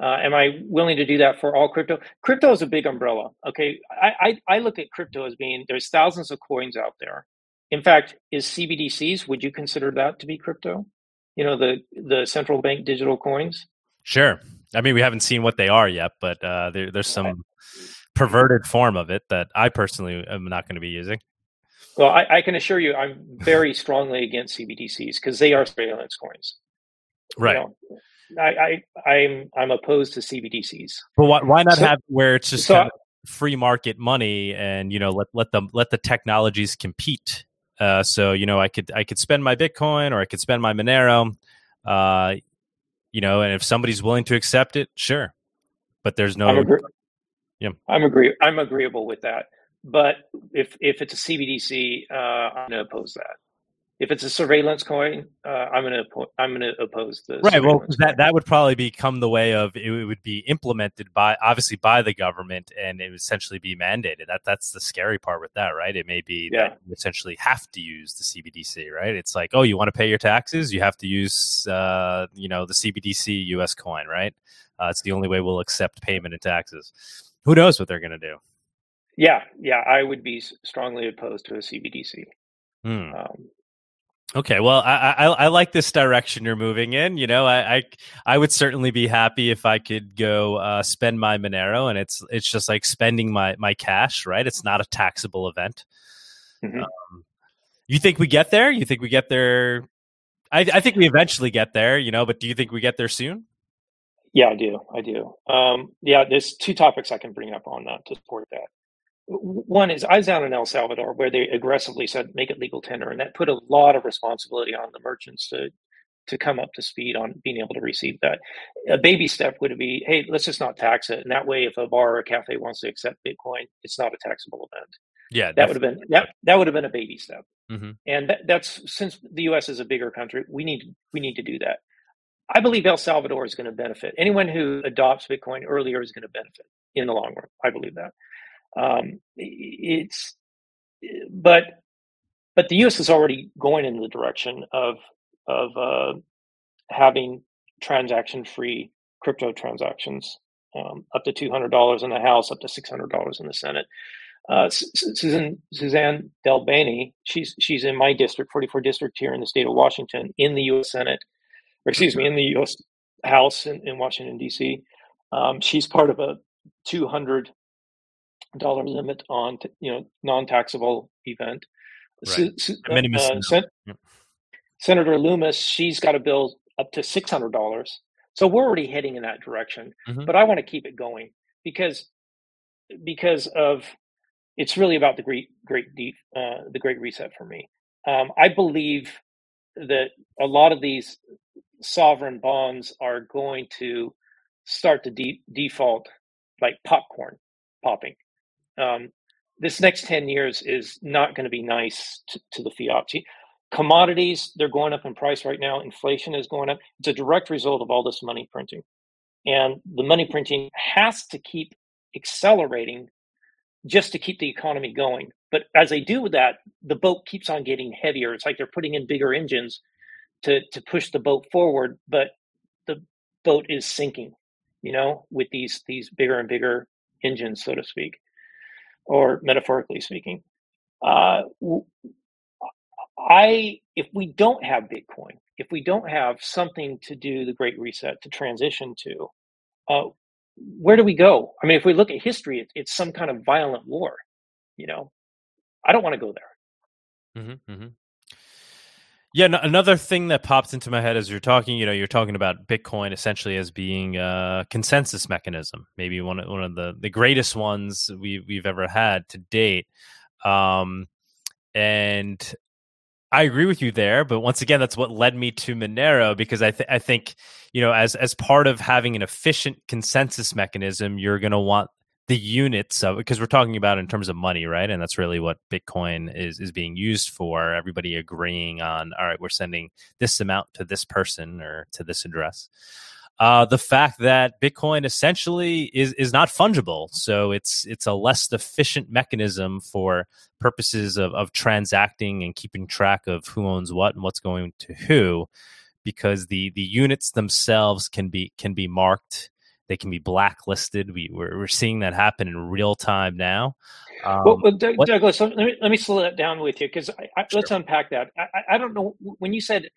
Uh, am I willing to do that for all crypto? Crypto is a big umbrella. Okay, I, I, I look at crypto as being there's thousands of coins out there. In fact, is CBDCs? Would you consider that to be crypto? You know, the the central bank digital coins. Sure. I mean, we haven't seen what they are yet, but uh, there, there's some perverted form of it that I personally am not going to be using. Well, I, I, can assure you, I'm very strongly against CBDCs because they are surveillance coins. Right. You know, I, I, I'm, I'm opposed to CBDCs. But why, why not so, have where it's just so, kind of free market money and you know let let them let the technologies compete. Uh, so you know, I could I could spend my Bitcoin or I could spend my Monero. Uh, you know, and if somebody's willing to accept it, sure. But there's no. I'm agree- yeah, I'm agree. I'm agreeable with that. But if if it's a CBDC, uh, I'm going to oppose that. If it's a surveillance coin, uh, I'm going to I'm going to oppose the right. Well, that that would probably become the way of it would be implemented by obviously by the government, and it would essentially be mandated. That that's the scary part with that, right? It may be yeah. that you essentially have to use the CBDC, right? It's like, oh, you want to pay your taxes, you have to use uh, you know the CBDC U.S. coin, right? Uh, it's the only way we'll accept payment and taxes. Who knows what they're going to do? Yeah, yeah, I would be strongly opposed to a CBDC. Hmm. Um, okay, well, I, I, I like this direction you're moving in. You know, I I, I would certainly be happy if I could go uh, spend my Monero, and it's it's just like spending my my cash, right? It's not a taxable event. Mm-hmm. Um, you think we get there? You think we get there? I, I think we eventually get there, you know. But do you think we get there soon? Yeah, I do. I do. Um, yeah, there's two topics I can bring up on that to support that. One is I was down in El Salvador where they aggressively said make it legal tender, and that put a lot of responsibility on the merchants to to come up to speed on being able to receive that. A baby step would be, hey, let's just not tax it, and that way, if a bar or a cafe wants to accept Bitcoin, it's not a taxable event. Yeah, that would have been that that would have been a baby step. Mm-hmm. And that, that's since the U.S. is a bigger country, we need we need to do that. I believe El Salvador is going to benefit. Anyone who adopts Bitcoin earlier is going to benefit in the long run. I believe that. Um, it's, but, but the U.S. is already going in the direction of of uh, having transaction-free crypto transactions, um, up to two hundred dollars in the House, up to six hundred dollars in the Senate. Uh, Susan Suzanne DelBene, she's she's in my district, 44 district here in the state of Washington, in the U.S. Senate, or excuse me, in the U.S. House in, in Washington D.C. Um, she's part of a 200 dollar limit on you know non-taxable event. Right. uh, Sen- yep. Senator Lummis, she's got a bill up to six hundred dollars. So we're already heading in that direction. Mm-hmm. But I want to keep it going because because of it's really about the great great deep, uh, the great reset for me. Um, I believe that a lot of these sovereign bonds are going to start to de- default like popcorn popping. Um, this next 10 years is not going to be nice to, to the fiat. Commodities, they're going up in price right now. Inflation is going up. It's a direct result of all this money printing. And the money printing has to keep accelerating just to keep the economy going. But as they do that, the boat keeps on getting heavier. It's like they're putting in bigger engines to, to push the boat forward, but the boat is sinking, you know, with these these bigger and bigger engines, so to speak or metaphorically speaking. Uh, I if we don't have Bitcoin, if we don't have something to do the Great Reset to transition to, uh, where do we go? I mean, if we look at history, it, it's some kind of violent war. You know, I don't want to go there. Mm-hmm, mm-hmm. Yeah, another thing that pops into my head as you're talking, you know, you're talking about Bitcoin essentially as being a consensus mechanism, maybe one of, one of the, the greatest ones we, we've ever had to date. Um, and I agree with you there, but once again, that's what led me to Monero because I, th- I think you know as as part of having an efficient consensus mechanism, you're going to want the units of because we're talking about in terms of money right? And that's really what bitcoin is is being used for everybody agreeing on all right we're sending this amount to this person or to this address. Uh, the fact that bitcoin essentially is is not fungible so it's it's a less efficient mechanism for purposes of, of transacting and keeping track of who owns what and what's going to who because the the units themselves can be can be marked they can be blacklisted. We, we're, we're seeing that happen in real time now. Um, well, well Doug, Douglas, let me, let me slow that down with you because sure. let's unpack that. I, I don't know when you said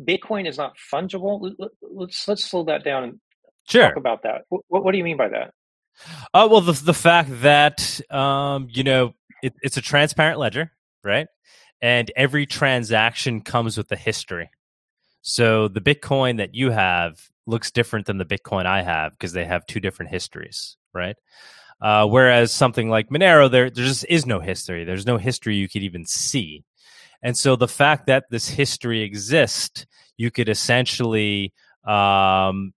Bitcoin is not fungible. Let's let's slow that down and sure. talk about that. What, what do you mean by that? Uh, well, the the fact that um, you know it, it's a transparent ledger, right? And every transaction comes with a history. So the Bitcoin that you have looks different than the Bitcoin I have because they have two different histories, right? Uh, whereas something like Monero, there there just is no history. There's no history you could even see, and so the fact that this history exists, you could essentially um,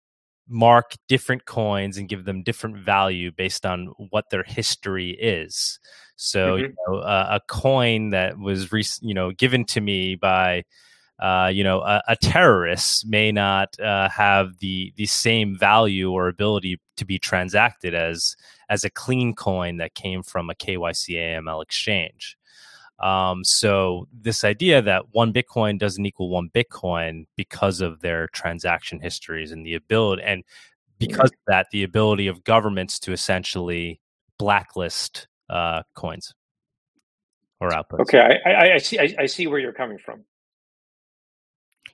mark different coins and give them different value based on what their history is. So, mm-hmm. you know, uh, a coin that was, re- you know, given to me by uh, you know, a, a, terrorist may not uh, have the the same value or ability to be transacted as as a clean coin that came from a KYC AML exchange. Um, so this idea that one Bitcoin doesn't equal one Bitcoin because of their transaction histories and the ability, and because of that, the ability of governments to essentially blacklist uh, coins or outputs. Okay, I, I, I see. I, I, see where you're coming from.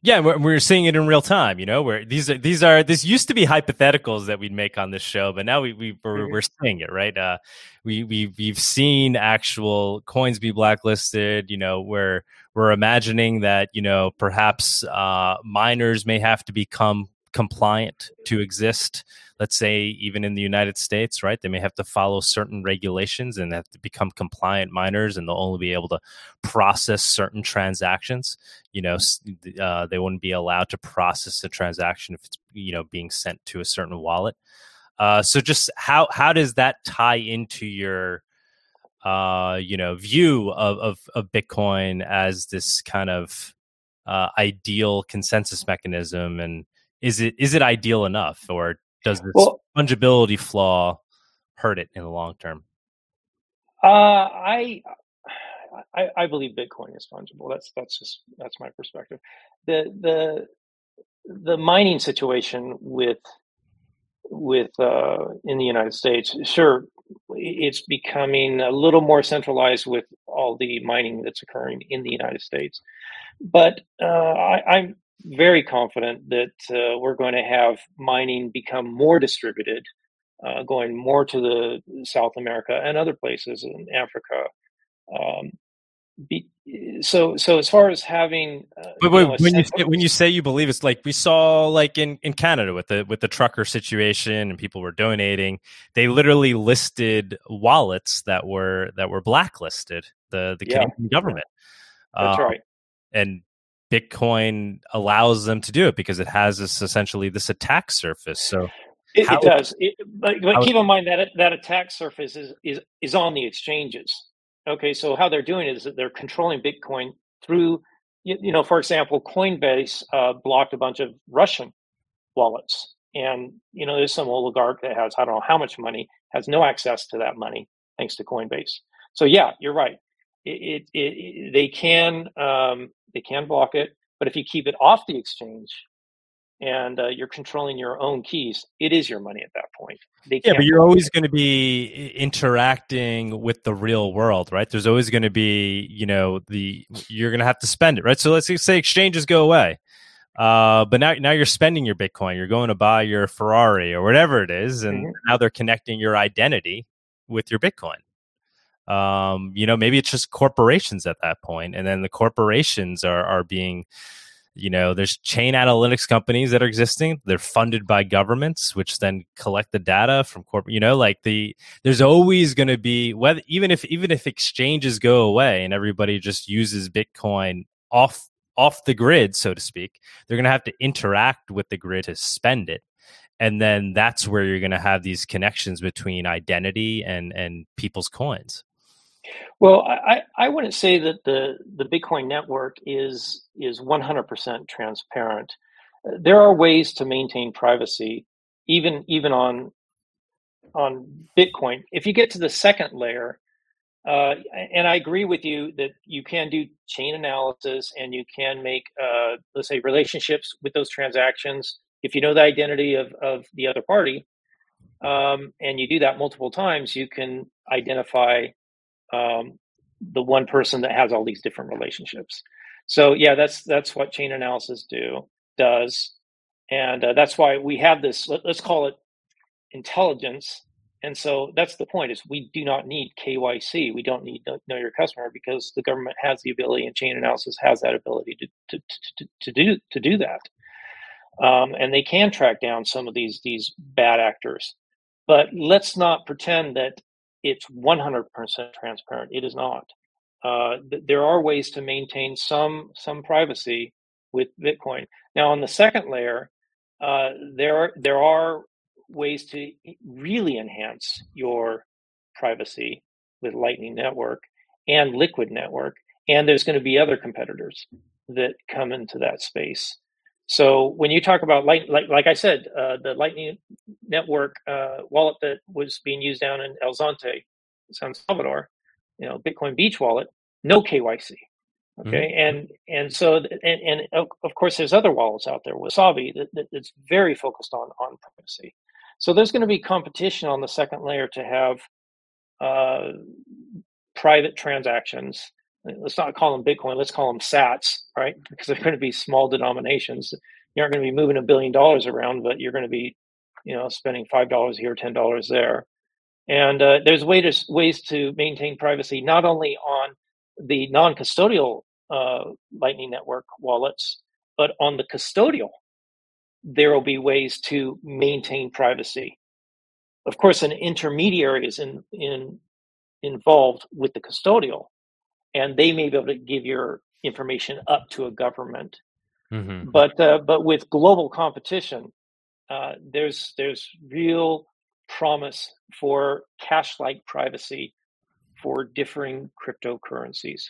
Yeah, we're, we're seeing it in real time. You know, where these are these are this used to be hypotheticals that we'd make on this show, but now we we we're, mm-hmm. we're seeing it right. Uh, we we we've seen actual coins be blacklisted. You know, where we're imagining that you know perhaps uh, miners may have to become compliant to exist let's say even in the united states right? They may have to follow certain regulations and have to become compliant miners and they'll only be able to process certain transactions. You know uh, they wouldn't be allowed to process a transaction if it's you know being sent to a certain wallet. Uh, so just how how does that tie into your uh, you know view of, of, of bitcoin as this kind of uh, ideal consensus mechanism and is it is it ideal enough or does this well, fungibility flaw hurt it in the long term? Uh, I, I i believe bitcoin is fungible. That's that's just that's my perspective. The the the mining situation with with uh, in the united states sure it's becoming a little more centralized with all the mining that's occurring in the united states. But uh, I, am very confident that uh, we're going to have mining become more distributed, uh, going more to the South America and other places in Africa. Um, be, so, so as far as having, uh, but, you know, when you say, when you say you believe it's like we saw like in, in Canada with the with the trucker situation and people were donating, they literally listed wallets that were that were blacklisted the the yeah. Canadian government. That's uh, right and Bitcoin allows them to do it because it has this essentially this attack surface. So it, how, it does, it, but, but keep in mind that that attack surface is, is is on the exchanges. Okay, so how they're doing it is that they're controlling Bitcoin through, you, you know, for example, Coinbase uh, blocked a bunch of Russian wallets, and you know, there's some oligarch that has I don't know how much money has no access to that money thanks to Coinbase. So yeah, you're right. It, it, it they can um, they can block it, but if you keep it off the exchange and uh, you're controlling your own keys, it is your money at that point. Yeah, but you're always going to be interacting with the real world, right? There's always going to be, you know, the you're going to have to spend it, right? So let's say exchanges go away. Uh, but now, now you're spending your Bitcoin. You're going to buy your Ferrari or whatever it is, and mm-hmm. now they're connecting your identity with your Bitcoin um, you know maybe it's just corporations at that point and then the corporations are are being you know there's chain analytics companies that are existing. They're funded by governments which then collect the data from corporate you know like the there's always going to be whether even if even if exchanges go away and everybody just uses bitcoin off off the grid so to speak they're going to have to interact with the grid to spend it. And then that's where you're going to have these connections between identity and and people's coins well, I, I wouldn't say that the, the Bitcoin network is is 100% transparent. There are ways to maintain privacy, even even on on Bitcoin. If you get to the second layer, uh, and I agree with you that you can do chain analysis and you can make, uh, let's say, relationships with those transactions. If you know the identity of, of the other party, um, and you do that multiple times, you can identify um, the one person that has all these different relationships. So yeah, that's that's what chain analysis do does, and uh, that's why we have this. Let, us call it intelligence. And so that's the point: is we do not need KYC. We don't need know your customer because the government has the ability, and chain analysis has that ability to to to, to do to do that. Um, and they can track down some of these these bad actors. But let's not pretend that it's 100% transparent. It is not. Uh, th- there are ways to maintain some some privacy with Bitcoin. Now, on the second layer, uh, there there are ways to really enhance your privacy with Lightning Network and Liquid Network, and there's going to be other competitors that come into that space. So when you talk about light, like like I said, uh, the Lightning Network uh, wallet that was being used down in El Zonte, San Salvador, you know, Bitcoin Beach wallet, no KYC. Okay, mm-hmm. and and so and, and of course there's other wallets out there, Wasabi, that, that, that's very focused on on privacy. So there's going to be competition on the second layer to have uh, private transactions let's not call them Bitcoin, let's call them sats, right? Because they're going to be small denominations. You aren't going to be moving a billion dollars around, but you're going to be, you know, spending $5 here, $10 there. And uh, there's ways to, ways to maintain privacy, not only on the non custodial uh, Lightning Network wallets, but on the custodial there will be ways to maintain privacy. Of course, an intermediary is in, in, involved with the custodial, and they may be able to give your information up to a government. Mm-hmm. But uh, but with global competition, uh, there's there's real promise for cash-like privacy for differing cryptocurrencies.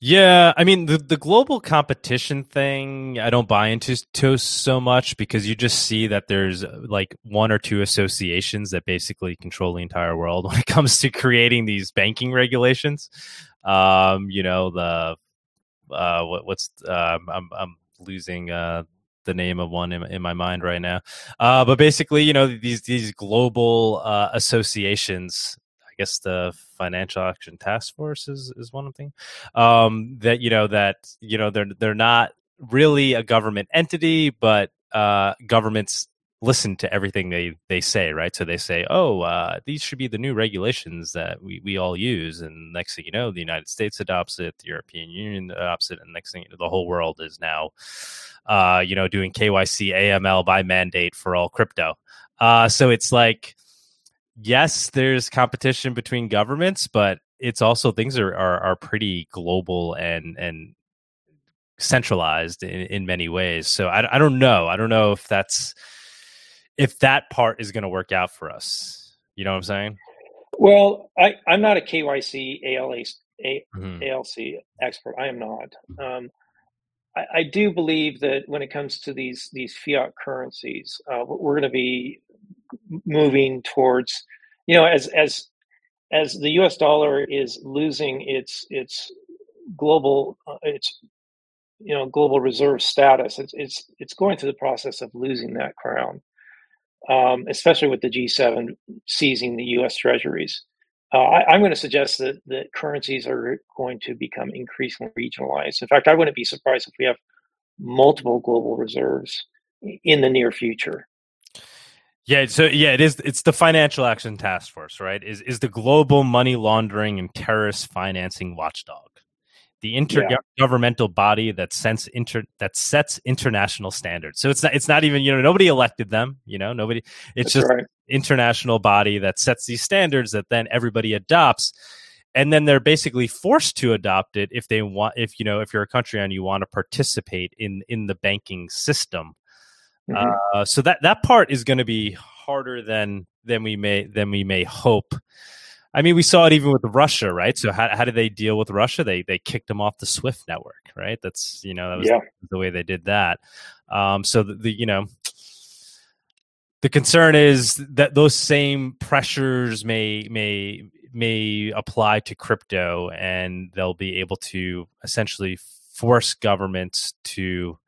Yeah, I mean the the global competition thing I don't buy into to so much because you just see that there's uh, like one or two associations that basically control the entire world when it comes to creating these banking regulations. Um, you know the uh, what, what's uh, I'm I'm losing uh, the name of one in, in my mind right now. Uh, but basically, you know these these global uh, associations I guess the Financial Action Task Force is, is one thing um, that you know that you know they're they're not really a government entity, but uh, governments listen to everything they they say, right? So they say, "Oh, uh, these should be the new regulations that we, we all use." And next thing you know, the United States adopts it, the European Union adopts it, and next thing you know, the whole world is now, uh, you know, doing KYC AML by mandate for all crypto. Uh, so it's like yes, there's competition between governments, but it's also things are are, are pretty global and and centralized in, in many ways. So I, I don't know. I don't know if that's if that part is going to work out for us. You know what I'm saying? Well, I, I'm not a KYC ALA, a, mm-hmm. ALC expert. I am not. Um, I, I, do believe that when it comes to these these fiat currencies, uh, we're going to be moving towards, you know, as as as the U.S. dollar is losing its its global uh, its you know global reserve status, it's it's it's going through the process of losing that crown, um, especially with the G7 seizing the U.S. Treasuries. Uh, I, am going to suggest that that currencies are going to become increasingly regionalized. In fact, I wouldn't be surprised if we have multiple global reserves in the near future. Yeah, so yeah, it is. It's the Financial Action Task Force, right? Is is the global money laundering and terrorist financing watchdog, the intergovernmental yeah. body that sets inter that sets international standards. So it's not it's not even you know nobody elected them. You know nobody. It's That's just right. international body that sets these standards that then everybody adopts, and then they're basically forced to adopt it if they want. If you know if you're a country and you want to participate in in the banking system Mm-hmm. Uh, so that that part is going to be harder than than we may than we may hope. I mean, we saw it even with Russia, right? So how how did they deal with Russia? They they kicked them off the SWIFT network, right? That's you know that was yeah. the way they did that. Um, so the, the you know the concern is that those same pressures may may may apply to crypto, and they'll be able to essentially force governments to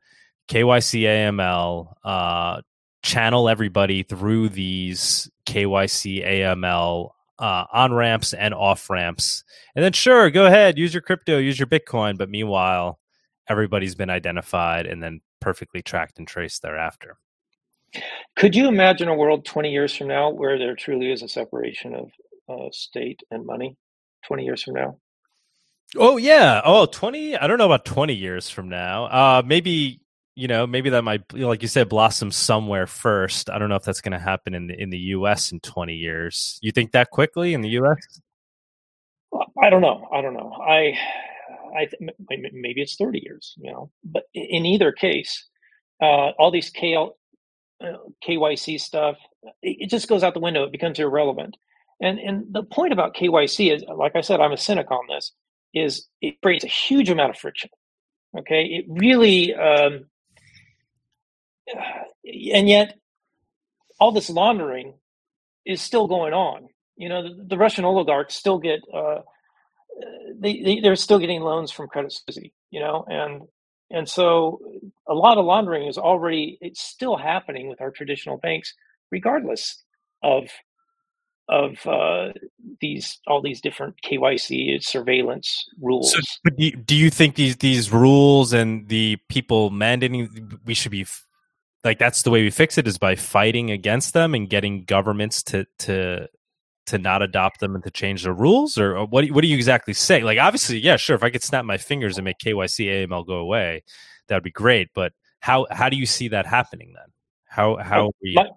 KYC AML, uh, channel everybody through these KYC AML uh, on ramps and off ramps. And then, sure, go ahead, use your crypto, use your Bitcoin. But meanwhile, everybody's been identified and then perfectly tracked and traced thereafter. Could you imagine a world 20 years from now where there truly is a separation of uh, state and money 20 years from now? Oh, yeah. Oh, 20. I don't know about 20 years from now. Uh, maybe you know, maybe that might, like you said, blossom somewhere first. I don't know if that's going to happen in the in the U.S. in 20 years. You think that quickly in the U.S.? I don't know. I don't know. I, I maybe it's 30 years. You know, but in either case, uh, all these KL, uh, KYC stuff, it, just goes out the window. It becomes irrelevant. And and the point about KYC is, like I said, I'm a cynic on this. Is it creates a huge amount of friction. Okay, it really um, and yet all this laundering is still going on. You know, the, the Russian oligarchs still get uh, they, they they're still getting loans from Credit Suisse. You know, and and so a lot of laundering is already it's still happening with our traditional banks, regardless of of uh, these all these different KYC surveillance rules. So, do, you, do you think these these rules and the people mandating we should be like that's the way we fix it is by fighting against them and getting governments to to to not adopt them and to change the rules or, what do you, what do you exactly say like obviously yeah sure if i could snap my fingers and make KYC AML go away that would be great but how how do you see that happening then? How how we... my,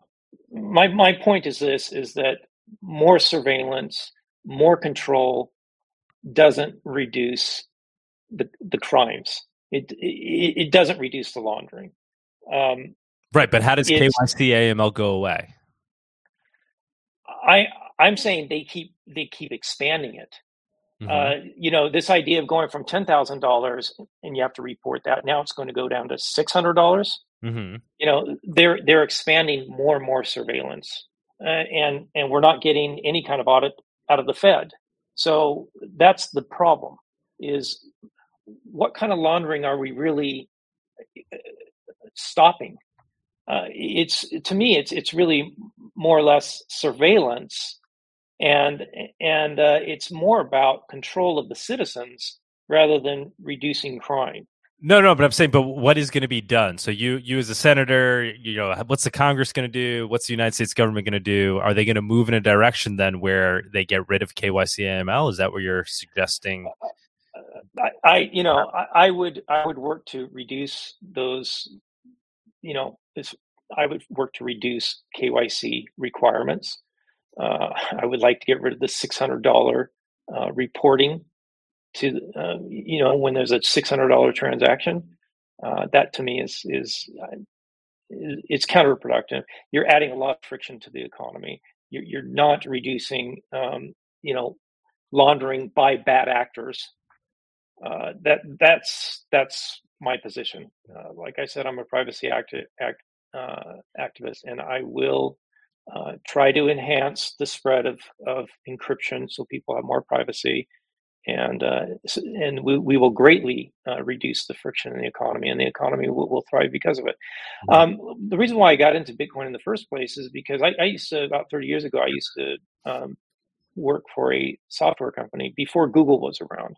my my point is this: is that more surveillance, more control doesn't reduce the the crimes. It it, it doesn't reduce the laundering. Um, right, but how does KYC AML go away? I I'm saying they keep they keep expanding it. Mm-hmm. Uh, you know, this idea of going from ten thousand dollars and you have to report that now it's going to go down to six hundred dollars. Mm-hmm. You know, they're they're expanding more and more surveillance, uh, and and we're not getting any kind of audit out of the Fed. So that's the problem: is what kind of laundering are we really uh, stopping? Uh, it's to me, it's it's really more or less surveillance and and uh, it's more about control of the citizens rather than reducing crime. No, no, but I'm saying, but what is going to be done? So you, you as a senator, you know, what's the Congress going to do? What's the United States government going to do? Are they going to move in a direction then where they get rid of KYC AML? Is that what you're suggesting? I, I you know, I, I, would, I would work to reduce those, you know, I would work to reduce KYC requirements. Uh, I would like to get rid of the six hundred dollar uh, reporting to uh, you know when there's a six hundred dollar transaction. Uh, that to me is is it's counterproductive. You're adding a lot of friction to the economy. You're, you're not reducing um, you know laundering by bad actors. Uh, that that's that's my position. Uh, like I said, I'm a privacy act, act activist, and I will uh, try to enhance the spread of, of encryption so people have more privacy. And uh, and we, we will greatly uh, reduce the friction in the economy, and the economy will, will thrive because of it. Um, the reason why I got into Bitcoin in the first place is because I, I used to about 30 years ago I used to um, work for a software company before Google was around,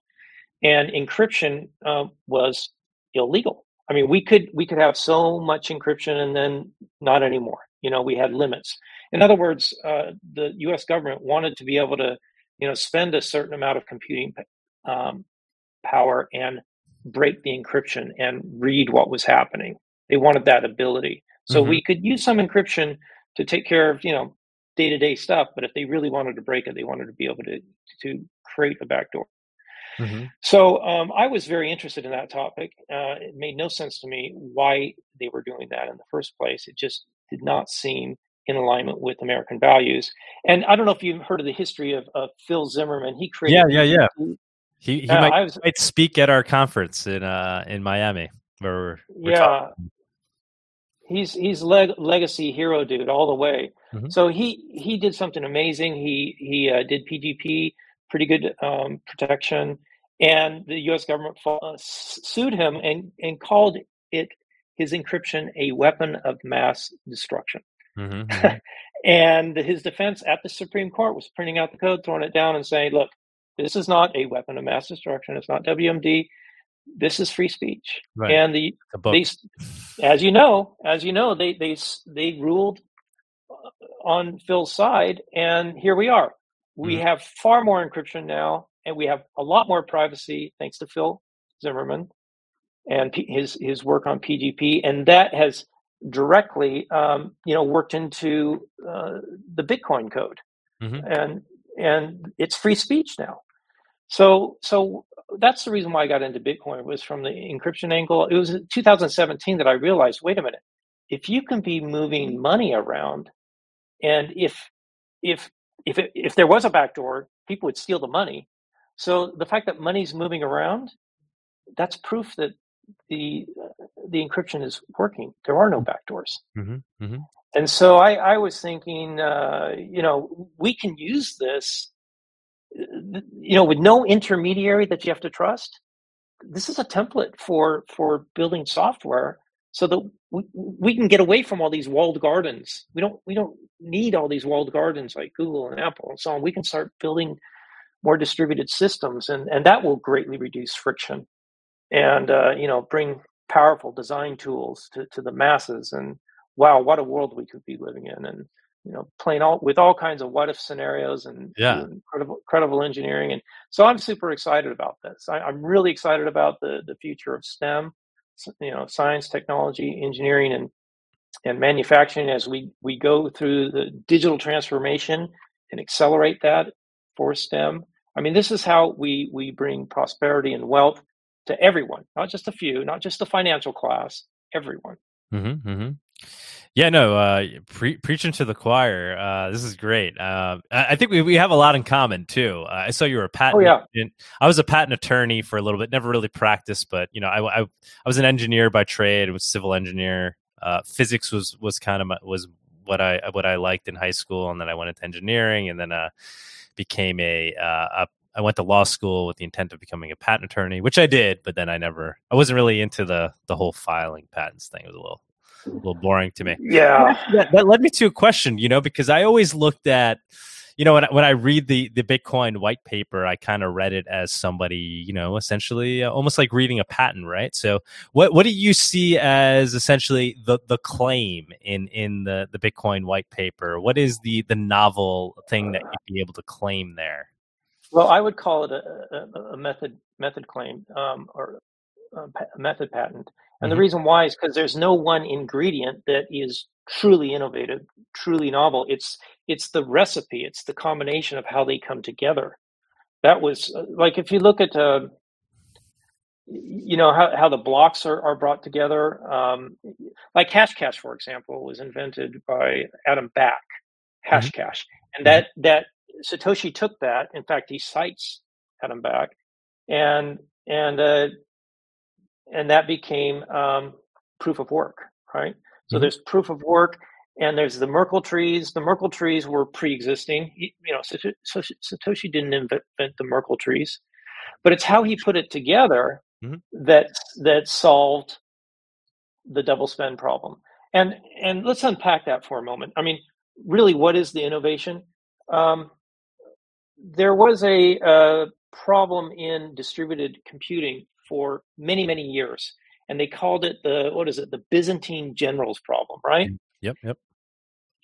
and encryption uh, was illegal. I mean, we could we could have so much encryption and then not anymore. You know, we had limits. In other words, uh, the U.S. government wanted to be able to, you know, spend a certain amount of computing um, power and break the encryption and read what was happening. They wanted that ability, so mm-hmm. we could use some encryption to take care of, you know, day to day stuff. But if they really wanted to break it, they wanted to be able to to create a backdoor. Mm-hmm. So um, I was very interested in that topic. Uh, it made no sense to me why they were doing that in the first place. It just did not seem in alignment with American values. And I don't know if you've heard of the history of, of Phil Zimmermann. He created. Yeah, yeah, yeah. He, he uh, might, was, might, speak at our conference in uh, in Miami. Where we're, we're yeah, talking. he's he's leg, legacy hero dude all the way. Mm-hmm. So he he did something amazing. He he uh, did PGP, pretty good um, protection, and the U.S. government uh, sued him and and called it his encryption a weapon of mass destruction. Mm-hmm, mm-hmm. and his defense at the Supreme Court was printing out the code, throwing it down, and saying, "Look, this is not a weapon of mass destruction. It's not WMD. This is free speech." Right. And the they, as you know, as you know, they they they ruled uh, on Phil's side, and here we are. We mm-hmm. have far more encryption now, and we have a lot more privacy thanks to Phil Zimmermann and P- his his work on PGP, and that has directly, um, you know, worked into uh, the Bitcoin code, mm-hmm. and and it's free speech now. So so that's the reason why I got into Bitcoin was from the encryption angle. It was 2017 that I realized, wait a minute, if you can be moving money around, and if if if it, if there was a backdoor, people would steal the money. So the fact that money's moving around, that's proof that the the encryption is working. There are no backdoors. Mm-hmm, mm-hmm. And so I, I was thinking, uh, you know, we can use this, you know, with no intermediary that you have to trust. This is a template for for building software so that we, we can get away from all these walled gardens. We don't we don't need all these walled gardens like Google and Apple and so on. We can start building more distributed systems, and and that will greatly reduce friction and uh, you know bring powerful design tools to, to the masses. And wow what a world we could be living in and you know playing all with all kinds of what if scenarios and yeah. incredible, incredible engineering. And so i'm super excited about this. I, am really excited about the the future of stem you know, science, technology, engineering, and and manufacturing as we we go through the digital transformation and accelerate that for STEM. I mean, this is how we we bring prosperity and wealth to everyone, not just a few, not just the financial class, everyone. Mm-hmm, mm-hmm. Yeah, no, uh, pre- preaching to the choir. Uh, this is great. Uh, I think we, we have a lot in common too. Uh, I saw you were a patent. Oh, yeah. I was a patent attorney for a little bit. Never really practiced, but you know, I, I, I was an engineer by trade. I was civil engineer. Uh, physics was was kind of my, was what I what I liked in high school, and then I went into engineering, and then uh, became a, a I went to law school with the intent of becoming a patent attorney, which I did, but then I never, I wasn't really into the the whole filing patents thing. It was a little, a little boring to me. Yeah. That, that led me to a question, you know, because I always looked at, you know, when, when I read the the Bitcoin white paper, I kind of read it as somebody, you know, essentially uh, almost like reading a patent, right? So, what what do you see as essentially the the claim in in the the Bitcoin white paper? What is the the novel thing that you'd be able to claim there? Well, I would call it a, a, a method method claim um, or a method patent, and mm-hmm. the reason why is because there's no one ingredient that is truly innovative, truly novel. It's it's the recipe, it's the combination of how they come together. That was uh, like if you look at uh, you know how, how the blocks are, are brought together um, like Hashcash for example was invented by Adam Back Hashcash, mm-hmm. and that that Satoshi took that. In fact, he cites Adam Back, and and uh, and that became um, proof of work, right? So mm-hmm. there's proof of work, and there's the Merkle trees. The Merkle trees were pre-existing. you know, Satoshi didn't invent the Merkle trees, but it's how he put it together mm-hmm. that that solved the double spend problem. And and let's unpack that for a moment. I mean, really, what is the innovation? Um, there was a, a problem in distributed computing for many many years and they called it the what is it the byzantine generals problem right? Mm, yep yep.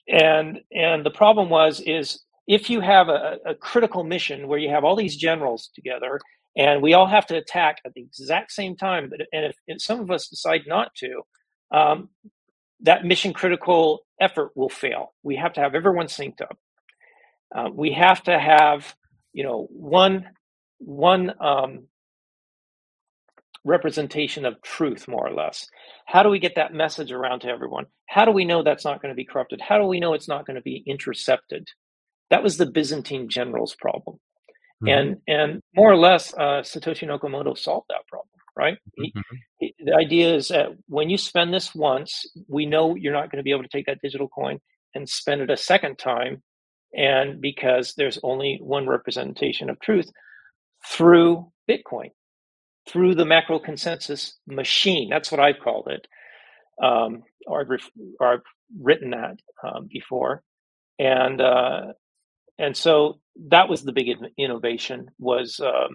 And and the problem was is if you have a, a critical mission where you have all these generals together and we all have to attack at the exact same time but and if, if some of us decide not to um, that mission critical effort will fail. We have to have everyone synced up. Uh, we have to have, you know, one one um, representation of truth, more or less. How do we get that message around to everyone? How do we know that's not going to be corrupted? How do we know it's not going to be intercepted? That was the Byzantine generals' problem, mm-hmm. and and more or less, uh, Satoshi Nakamoto solved that problem. Right. Mm-hmm. He, he, the idea is that when you spend this once, we know you're not going to be able to take that digital coin and spend it a second time and because there's only one representation of truth through Bitcoin, through the macro consensus machine. That's what I've called it, um, or, I've ref- or, I've written that um, before, and uh, and so that was the big innovation was uh,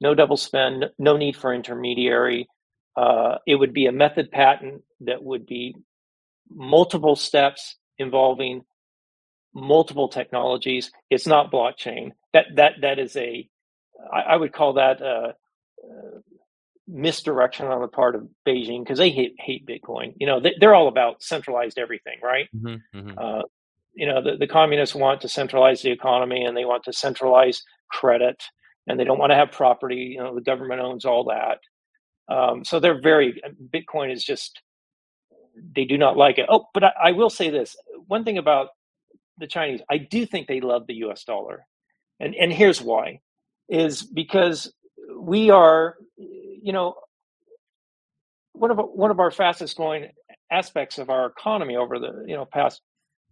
no double spend, no need for intermediary. Uh, it would be a method patent that would be multiple steps involving multiple technologies. It's not blockchain. That that that is a I, I would call that a, misdirection on the part of Beijing because they hate hate Bitcoin. You know, they, are all about centralized everything, right? Mm-hmm, mm-hmm. Uh, you know, the, the communists want to centralize the economy and they want to centralize credit and they don't want to have property. You know, the government owns all that. Um, so they're very Bitcoin is just they do not like it. Oh, but I, I will say this: one thing about the Chinese, I do think they love the US dollar. And and here's why is because we are you know one of one of our fastest growing aspects of our economy over the you know past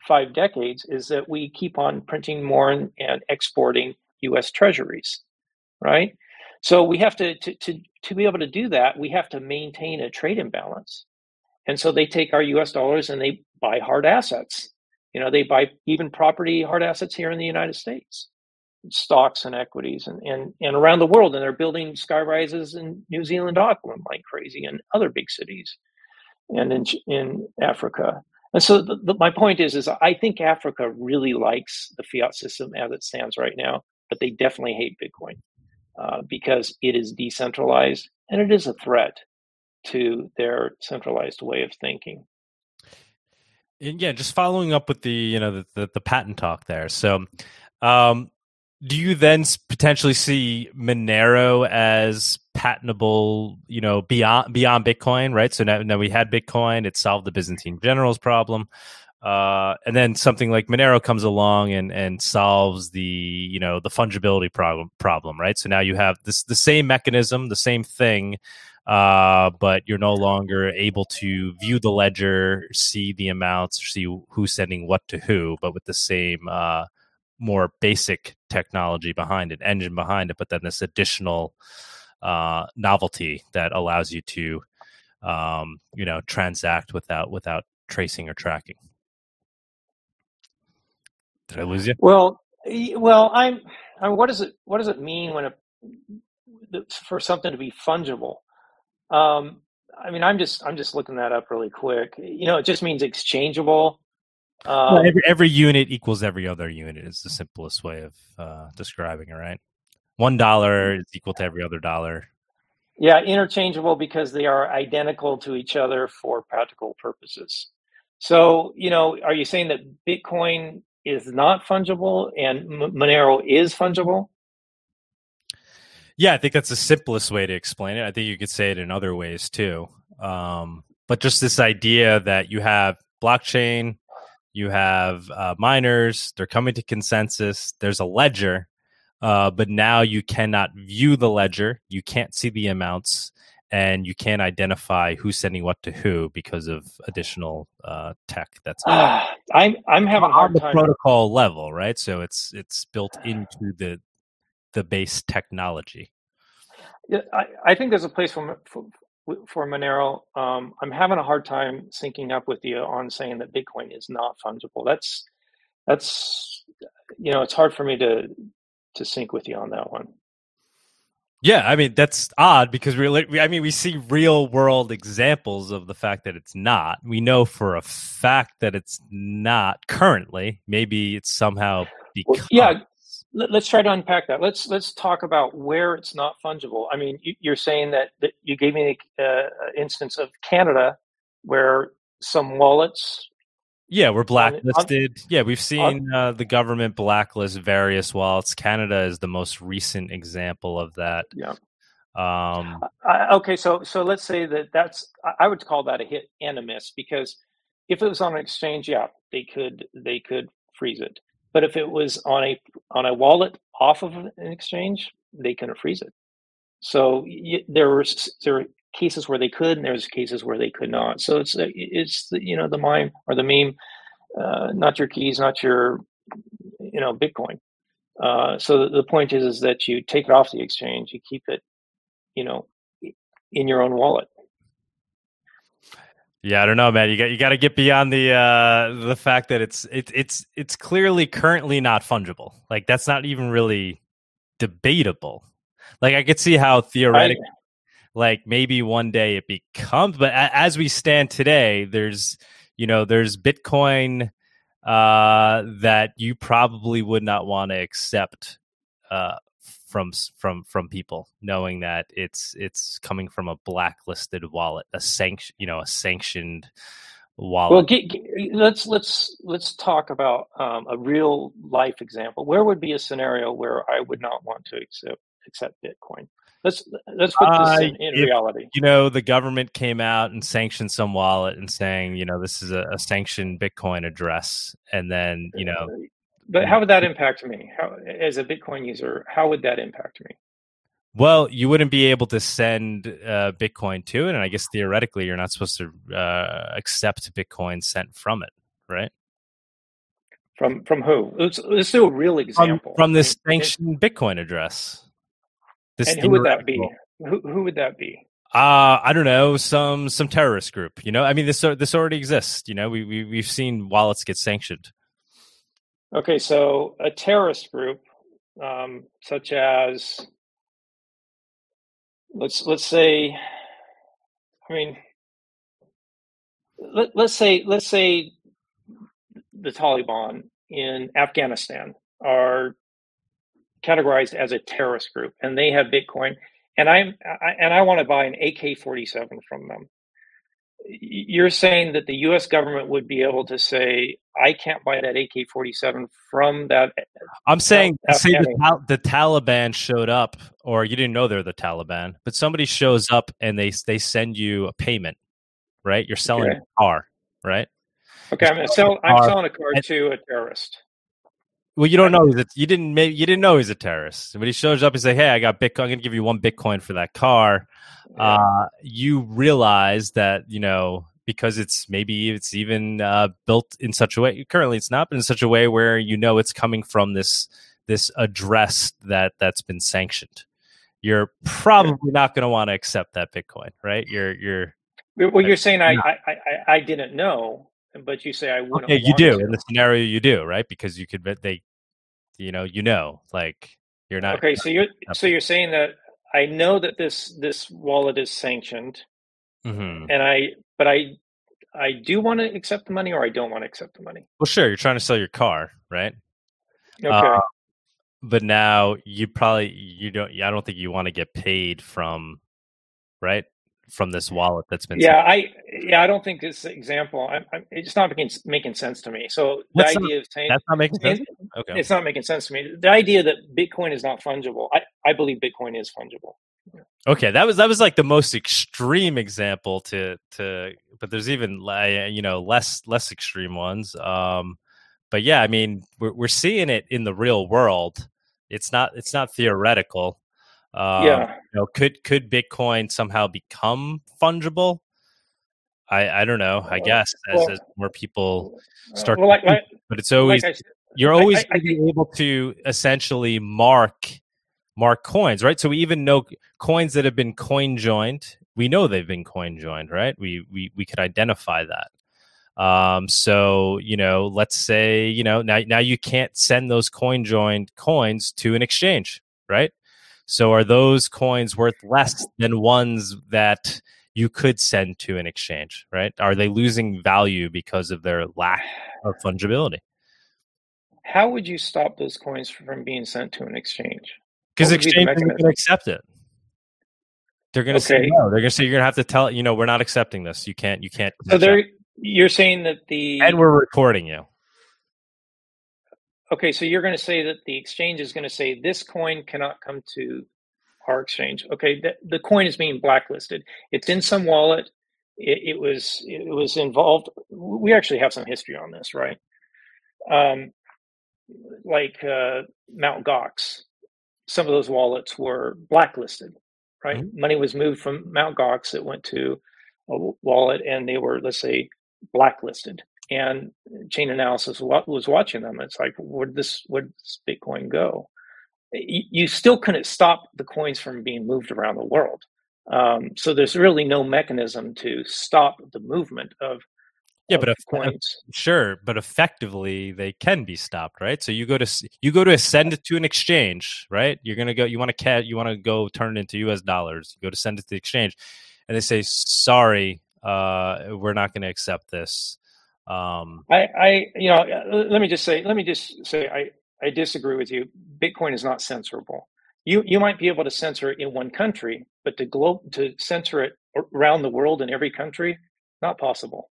5 decades is that we keep on printing more and, and exporting US treasuries, right? So we have to, to to to be able to do that, we have to maintain a trade imbalance. And so they take our US dollars and they buy hard assets you know, they buy even property, hard assets here in the United States, stocks and equities, and and, and around the world. And they're building sky rises in New Zealand, Auckland, like crazy, and other big cities, and in in Africa. And so the, the, my point is, is I think Africa really likes the fiat system as it stands right now, but they definitely hate Bitcoin uh, because it is decentralized and it is a threat. to their centralized way of thinking. And yeah, just following up with the you know the, the, the patent talk there. So, um, do you then potentially see Monero as patentable? You know, beyond beyond Bitcoin, right? So now, now we had Bitcoin; it solved the Byzantine generals problem. Uh, and then something like Monero comes along and and solves the you know the fungibility problem problem, right? So now you have this the same mechanism, the same thing, uh, but you're no longer able to view the ledger, see the amounts, see who's sending what to who, but with the same uh, more basic technology behind it, engine behind it, but then this additional uh, novelty that allows you to um, you know transact without without tracing or tracking. Did I lose you? Well, well, I'm. I mean, what does it what does it mean when it for something to be fungible? Um, I mean, I'm just I'm just looking that up really quick. You know, it just means exchangeable. Um, well, every every unit equals every other unit is the simplest way of uh, describing it, right? One dollar is equal to every other dollar. Yeah, interchangeable because they are identical to each other for practical purposes. So, you know, are you saying that Bitcoin is not fungible and Monero is fungible? Yeah, I think that's the simplest way to explain it. I think you could say it in other ways too. Um, but just this idea that you have blockchain, you have uh, miners, they're coming to consensus, there's a ledger, uh, but now you cannot view the ledger, you can't see the amounts, and you can't identify who's sending what to who because of additional uh, tech that's uh, I'm I'm having a hard the time protocol level, right? So it's it's built into the the base technology. Yeah, I, I think there's a place for for, for Monero. Um, I'm having a hard time syncing up with you on saying that Bitcoin is not fungible. That's that's you know it's hard for me to to sync with you on that one. Yeah, I mean that's odd because we I mean we see real world examples of the fact that it's not. We know for a fact that it's not currently. Maybe it's somehow because well, yeah. Let's try to unpack that. Let's let's talk about where it's not fungible. I mean, you're saying that, that you gave me an uh, instance of Canada where some wallets yeah, we're blacklisted. yeah, we've seen uh, the government blacklist various wallets. Canada is the most recent example of that. Yeah. Um, uh, okay, so so let's say that that's I would call that a hit and a miss because if it was on an exchange, yeah, they could they could freeze it. But if it was on a on a wallet off of an exchange, they couldn't freeze it. So there were there were cases where they could, and there's cases where they could not. So it's it's the, you know the mime or the meme, uh, not your keys, not your you know Bitcoin. Uh, so the, the point is is that you take it off the exchange, you keep it, you know, in your own wallet. Yeah, I don't know, man. You got you got to get beyond the uh the fact that it's it's it's it's clearly currently not fungible. Like that's not even really debatable. Like I could see how theoretically like maybe one day it becomes but as we stand today there's you know there's bitcoin uh that you probably would not want to accept uh from from from people knowing that it's it's coming from a blacklisted wallet a sanction you know a sanctioned wallet well get, get, let's let's let's talk about um, a real life example where would be a scenario where i would not want to accept accept bitcoin Let's let's put this uh, in, in if, reality. You know, the government came out and sanctioned some wallet and saying, you know, this is a, a sanctioned Bitcoin address, and then you know. But how would that impact me? How, as a Bitcoin user, how would that impact me? Well, you wouldn't be able to send uh, Bitcoin to it, and I guess theoretically, you're not supposed to uh, accept Bitcoin sent from it, right? From from who? Let's, let's do a real example. From, from this sanctioned Bitcoin address. This and who would that be? Who, who would that be? Uh, I don't know, some some terrorist group. You know, I mean, this this already exists. You know, we, we we've seen wallets get sanctioned. Okay, so a terrorist group, um, such as let's let's say, I mean, let, let's say let's say the Taliban in Afghanistan are categorized as a terrorist group and they have Bitcoin and I'm I, and I want to buy an AK-47 from them. You're saying that the U.S. government would be able to say, "I can't buy that AK-47 from that." Eh, I'm saying, say the, the Taliban showed up, or you didn't know they're the Taliban, but somebody shows up and they they send you a payment, right? You're selling okay. a car, right? Okay, I'm sell. I'm selling a car to a terrorist. Well, you don't know that you didn't you didn't know he's a terrorist. When he shows up and say, "Hey, I got Bitcoin. I'm going to give you one Bitcoin for that car," yeah. uh, you realize that you know because it's maybe it's even uh, built in such a way. Currently, it's not, but in such a way where you know it's coming from this this address that that's been sanctioned. You're probably not going to want to accept that Bitcoin, right? You're you're. Well, you're saying I, I, I I didn't know but you say I wouldn't. Okay, you do to. in the scenario you do right because you could they, you know, you know, like you're not. Okay, so you're so you're saying that I know that this this wallet is sanctioned, mm-hmm. and I but I I do want to accept the money or I don't want to accept the money. Well, sure, you're trying to sell your car, right? Okay. Uh, but now you probably you don't. I don't think you want to get paid from, right? From this wallet that's been yeah i yeah i don't think this example I'm, I'm, it's not making making sense to me. So the that's idea not, of saying that's not making sense? Okay. it's not making sense to me. The idea that bitcoin is not fungible i i believe bitcoin is fungible. Okay that was that was like the most extreme example to to but there's even you know less less extreme ones. Um but yeah i mean we're, we're seeing it in the real world. It's not it's not theoretical um, yeah. You know, could could Bitcoin somehow become fungible? I I don't know. I guess as, well, as more people uh, start, well, like, like, but it's always like you're always I, I able to essentially mark mark coins, right? So we even know coins that have been coin joined. We know they've been coin joined, right? We we we could identify that. Um, so you know, let's say you know now now you can't send those coin joined coins to an exchange, right? So are those coins worth less than ones that you could send to an exchange, right? Are they losing value because of their lack of fungibility? How would you stop those coins from being sent to an exchange? Because exchanges are going to accept it. They're going to okay. say no. They're going to say you're going to have to tell you know we're not accepting this. You can't. You can't. So they're you're saying that the and we're recording you. Okay, so you're going to say that the exchange is going to say this coin cannot come to our exchange. Okay, the, the coin is being blacklisted. It's in some wallet. It, it, was it was involved. We actually have some history on this, right? Um, like uh, Mount Gox, some of those wallets were blacklisted, right? Mm-hmm. Money was moved from Mount Gox. It went to a wallet, and they were, let's say, blacklisted and Chainalysis was watching them. It's like, where this where does Bitcoin go? You still couldn't stop the coins from being moved around the world. Um, so there's really no mechanism to stop the movement of yeah, but coins. Sure, but effectively they can be stopped, right? So you go to you go to send it to an exchange, right? You're gonna go. You want to cat. You want to go turn it into U.S. dollars. You go to send it to the exchange, and they say, "Sorry, uh, we're not going to accept this." Um, I, I, you know, let me just say, let me just say, I, I disagree with you. Bitcoin is not censorable. You, you might be able to censor it in one country, but to globe to censor it around the world in every country, not possible.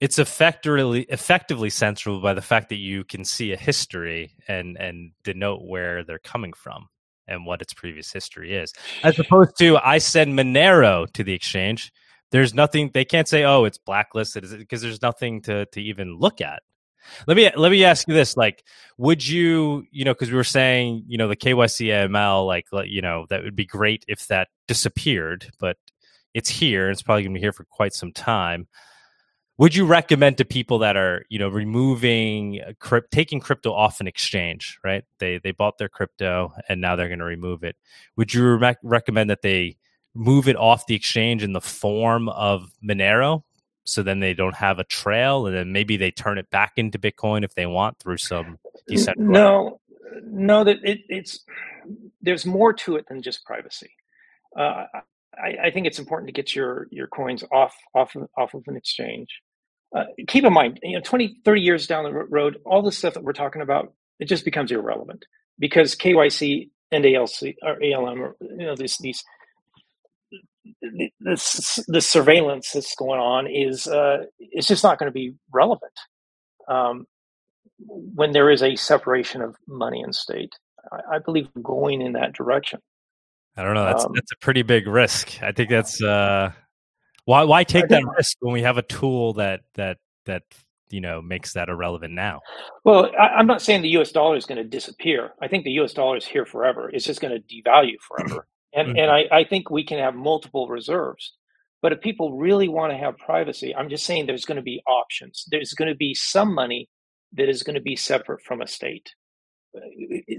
It's effectively effectively censorable by the fact that you can see a history and and denote where they're coming from and what its previous history is, as opposed to I send Monero to the exchange there's nothing they can't say oh it's blacklisted because there's nothing to to even look at. Let me let me ask you this like would you you know because we were saying you know the KYC AML like you know that would be great if that disappeared but it's here it's probably going to be here for quite some time. Would you recommend to people that are you know removing uh, crypt, taking crypto off an exchange right? They they bought their crypto and now they're going to remove it. Would you re- recommend that they move it off the exchange in the form of Monero. So then they don't have a trail, and then maybe they turn it back into Bitcoin if they want through some decentralized. No, no, that it, it's there's more to it than just privacy. Uh, I, I, think it's important to get your your coins off off off of an exchange. Uh, keep in mind, you know, 20, 30 years down the road, all the stuff that we're talking about, it just becomes irrelevant because KYC and ALC or ALM or you know these these this the surveillance that's going on is uh, it's just not going to be relevant um, when there is a separation of money and state. I, I believe going in that direction. I don't know. That's um, that's a pretty big risk. I think that's uh, why why take that risk when we have a tool that that that you know makes that irrelevant now? Well, I, am not saying the U.S. dollar is going to disappear. I think the U.S. dollar is here forever. It's just going to devalue forever. And mm-hmm. and I, I think we can have multiple reserves. But if people really want to have privacy, I'm just saying there's going to be options. There's going to be some money that is going to be separate from a state.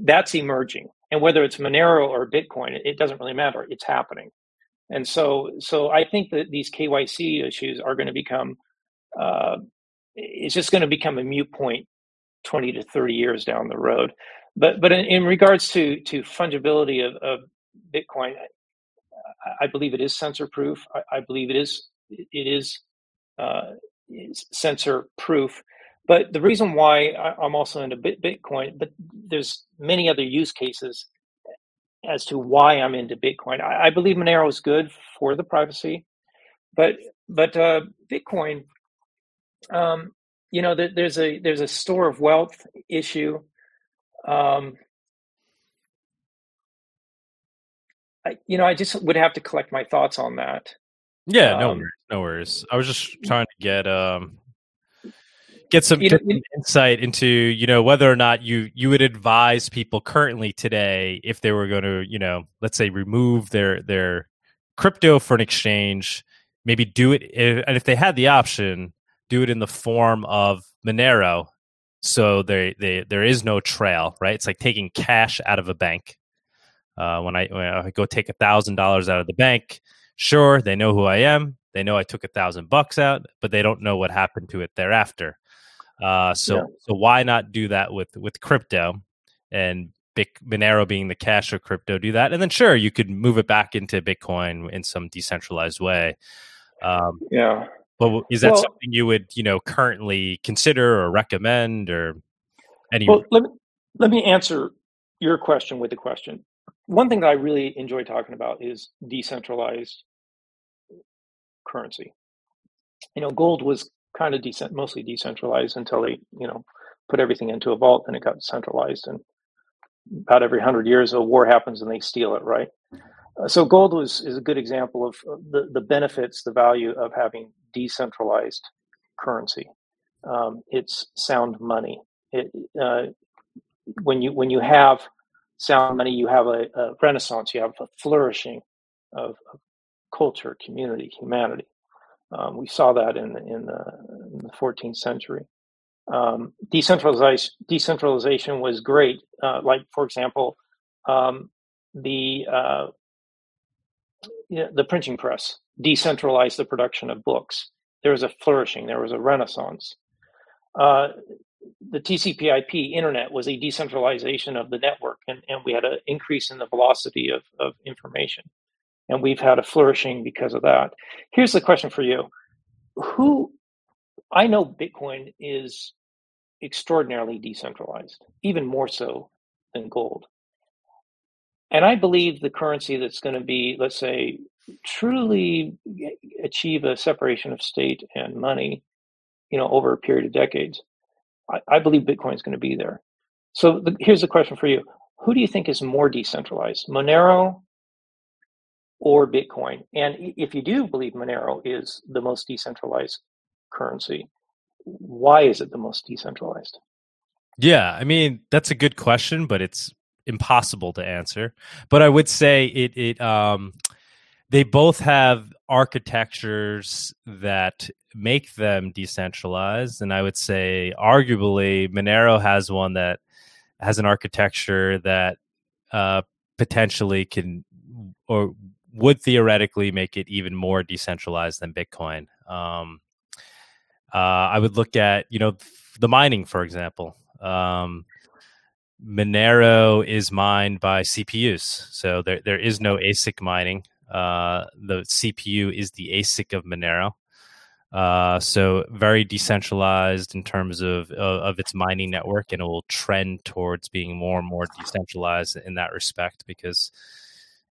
That's emerging. And whether it's Monero or Bitcoin, it doesn't really matter. It's happening. And so, so I think that these KYC issues are going to become, uh, it's just going to become a mute point 20 to 30 years down the road. But, but in, in regards to, to fungibility of, of Bitcoin, I, I, believe it is censor proof. I, I, believe it is it is uh, is censor proof. But the reason why I, am also into Bitcoin, but there's many other use cases as to why I'm into Bitcoin. I, I believe Monero is good for the privacy, but but uh, Bitcoin, um, you know, there, there's a there's a store of wealth issue. Um, I, you know, I just would have to collect my thoughts on that. Yeah, no um, worries, no worries. I was just trying to get um get some, get some insight into you know whether or not you you would advise people currently today if they were going to you know let's say remove their their crypto for an exchange, maybe do it if, and if they had the option, do it in the form of Monero, so they they there is no trail, right? It's like taking cash out of a bank uh, when, I, when I go take a thousand dollars out of the bank, sure they know who I am. They know I took a thousand bucks out, but they don't know what happened to it thereafter. Uh, so yeah. so why not do that with with crypto and Big, Monero being the cash of crypto? Do that, and then sure you could move it back into Bitcoin in some decentralized way. Um, yeah. But is that well, something you would you know currently consider or recommend or any? Well, let me let me answer your question with a question one thing that I really enjoy talking about is decentralized currency. You know, gold was kind of decent, mostly decentralized until they, you know, put everything into a vault and it got centralized. And about every hundred years, a war happens and they steal it, right? Uh, so gold was is a good example of the the benefits, the value of having decentralized currency. Um, it's sound money. It uh, when you when you have sound money, you have a, a renaissance, you have a flourishing of, of culture, community, humanity. Um, we saw that in the, in the, in the 14th century. Um, decentralization, decentralization was great. Uh, like, for example, um, the uh, the printing press decentralized the production of books. There was a flourishing. There was a renaissance. Uh, the TCP/IP internet was a decentralization of the network, and, and we had an increase in the velocity of, of information, and we've had a flourishing because of that. Here's the question for you: Who? I know Bitcoin is extraordinarily decentralized, even more so than gold. And I believe the currency that's going to be, let's say, truly achieve a separation of state and money, you know, over a period of decades I, I believe Bitcoin is going to be there. So the, here's the question for you: Who do you think is more decentralized, Monero or Bitcoin? And if you do believe Monero is the most decentralized currency, why is it the most decentralized? Yeah, I mean that's a good question, but it's impossible to answer. But I would say it it um they both have architectures that make them decentralized. And I would say, arguably, Monero has one that has an architecture that uh, potentially can or would theoretically make it even more decentralized than Bitcoin. Um, uh, I would look at, you know, the mining, for example. Um, Monero is mined by CPUs, so there there is no ASIC mining. Uh, the CPU is the ASIC of Monero. Uh, so very decentralized in terms of, of, of its mining network, and it will trend towards being more and more decentralized in that respect because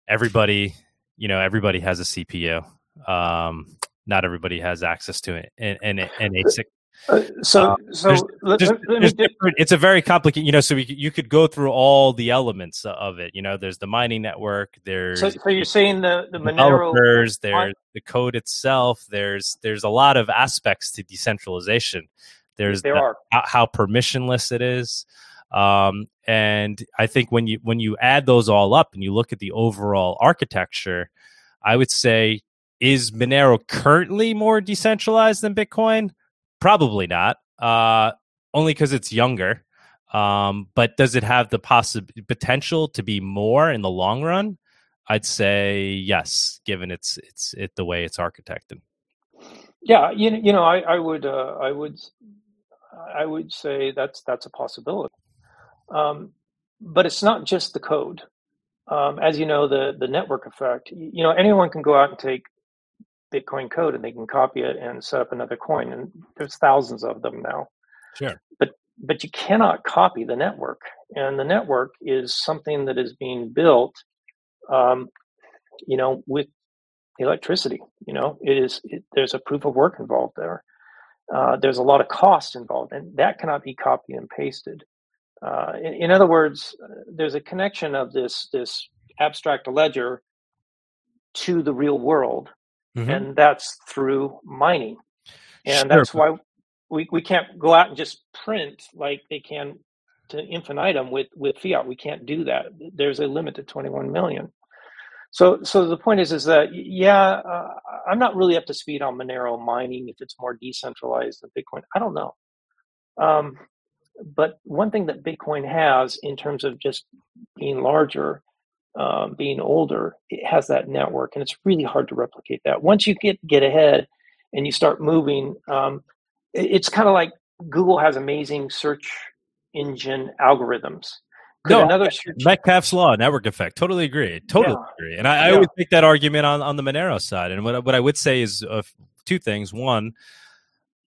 everybody, you know, everybody has a CPU. Um, not everybody has access to it, and an, an ASIC uh, so, uh, so there's, let, there's, let there's it's a very complicated, you know. So we, you could go through all the elements of it. You know, there's the mining network. There's so, so you're saying the the developers. There's the code itself. There's there's a lot of aspects to decentralization. There's there the, are how permissionless it is. Um, and I think when you when you add those all up and you look at the overall architecture, I would say is Monero currently more decentralized than Bitcoin? Probably not. Uh, only because it's younger. Um, but does it have the possible potential to be more in the long run? I'd say yes, given it's it's it the way it's architected. Yeah, you you know, I, I would uh, I would I would say that's that's a possibility. Um, but it's not just the code. Um, as you know, the the network effect. You know, anyone can go out and take Bitcoin code and they can copy it and set up another coin. And there's thousands of them now. Sure. But but you cannot copy the network, and the network is something that is being built, um, you know, with electricity. You know, it is it, there's a proof of work involved there. Uh, there's a lot of cost involved, and that cannot be copied and pasted. Uh, in, in, other words, uh, there's a connection of this this abstract ledger to the real world mm-hmm. and that's through mining. And sure. that's why we, we can't go out and just print like they can to infinitum with, with fiat. We can't do that. There's a limit to 21 million. So, so the point is, is that yeah, uh, I'm not really up to speed on Monero mining if it's more decentralized than Bitcoin. I don't know. Um, but one thing that Bitcoin has in terms of just being larger um, being older, it has that network, and it's really hard to replicate that. Once you get get ahead and you start moving, um, it, it's kind of like Google has amazing search engine algorithms. Could no, another search... Metcalfe's law, network effect. Totally agree. Totally yeah. agree. And I, I yeah. always make that argument on, on the Monero side. And what what I would say is uh, two things. One,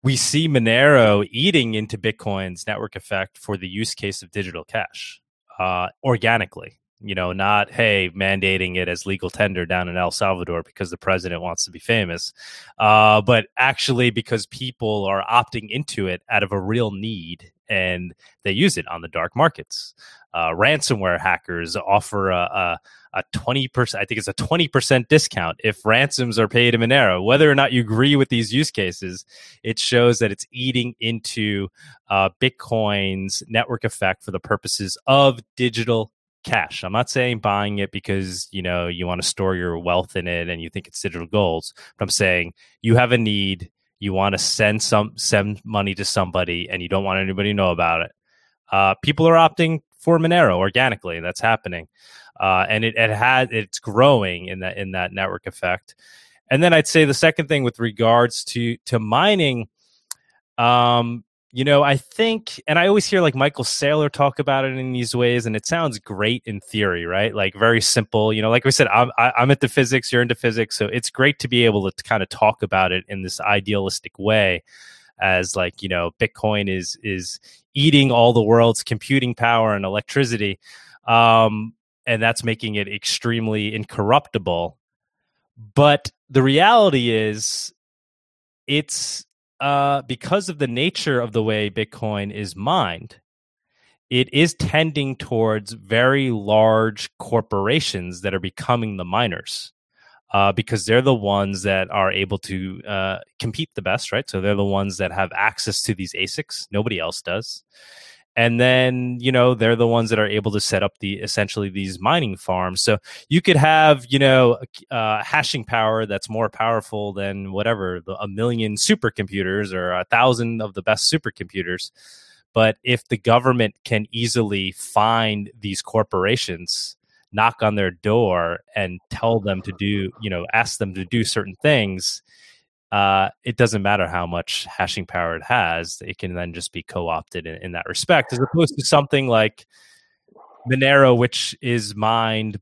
we see Monero eating into Bitcoin's network effect for the use case of digital cash uh, organically you know, not, hey, mandating it as legal tender down in El Salvador because the president wants to be famous, uh, but actually because people are opting into it out of a real need and they use it on the dark markets. Uh, ransomware hackers offer a, a, a 20%, I think it's a 20% discount if ransoms are paid in Monero. Whether or not you agree with these use cases, it shows that it's eating into uh, Bitcoin's network effect for the purposes of digital cash. I'm not saying buying it because, you know, you want to store your wealth in it and you think it's digital gold. But I'm saying you have a need, you want to send some send money to somebody and you don't want anybody to know about it. Uh, people are opting for Monero organically. That's happening. Uh, and it, it has it's growing in that in that network effect. And then I'd say the second thing with regards to to mining, um, you know, I think, and I always hear like Michael Saylor talk about it in these ways, and it sounds great in theory, right? Like very simple. You know, like we said, I'm I, am into physics, you're into physics, so it's great to be able to kind of talk about it in this idealistic way, as like you know, Bitcoin is is eating all the world's computing power and electricity, um, and that's making it extremely incorruptible. But the reality is, it's uh, because of the nature of the way Bitcoin is mined, it is tending towards very large corporations that are becoming the miners. Uh, because they're the ones that are able to uh, compete the best, right? So they're the ones that have access to these ASICs. Nobody else does and then you know they're the ones that are able to set up the essentially these mining farms. So you could have you know uh, hashing power that's more powerful than whatever the, a million supercomputers or a thousand of the best supercomputers. But if the government can easily find these corporations knock on their door and tell them to do you know ask them to do certain things uh, it doesn't matter how much hashing power it has. It can then just be co-opted in, in that respect, as opposed to something like Monero, which is mined,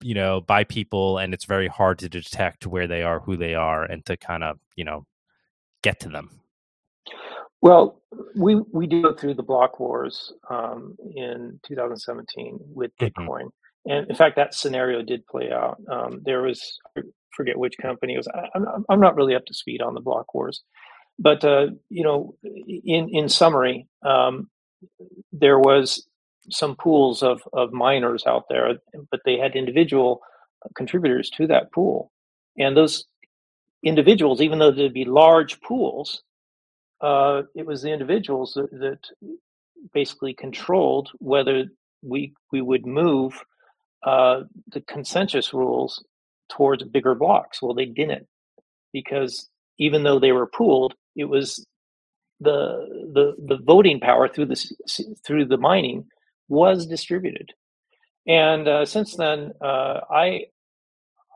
you know, by people, and it's very hard to detect where they are, who they are, and to kind of, you know, get to them? Well, we we did go through the block wars um, in 2017 with mm-hmm. Bitcoin, mm-hmm. and in fact, that scenario did play out. Um, there was forget which company it was. I, am I'm not really up to speed on the block wars, but uh, you know, in in summary, um, there was some pools of of miners out there, but they had individual contributors to that pool, and those individuals, even though there'd be large pools, uh, it was the individuals that, that, basically controlled whether we we would move uh, the consensus rules towards bigger blocks. Well, they didn't because even though they were pooled, it was the the the voting power through the through the mining was distributed. And uh, since then, uh, I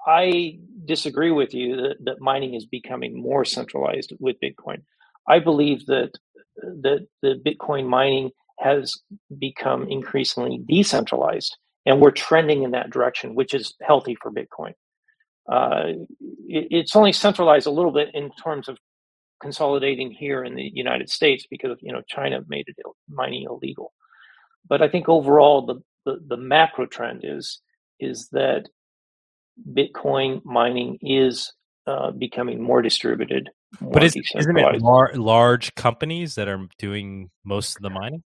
I disagree with you that, that mining is becoming more centralized with Bitcoin. I believe that that the Bitcoin mining has become increasingly decentralized, and we're trending in that direction, which is healthy for Bitcoin. Uh, it, it's only centralized a little bit in terms of consolidating here in the United States because you know China made it mining illegal. But I think overall the, the, the macro trend is is that Bitcoin mining is uh, becoming more distributed. More but is, isn't it lar- large companies that are doing most of the mining?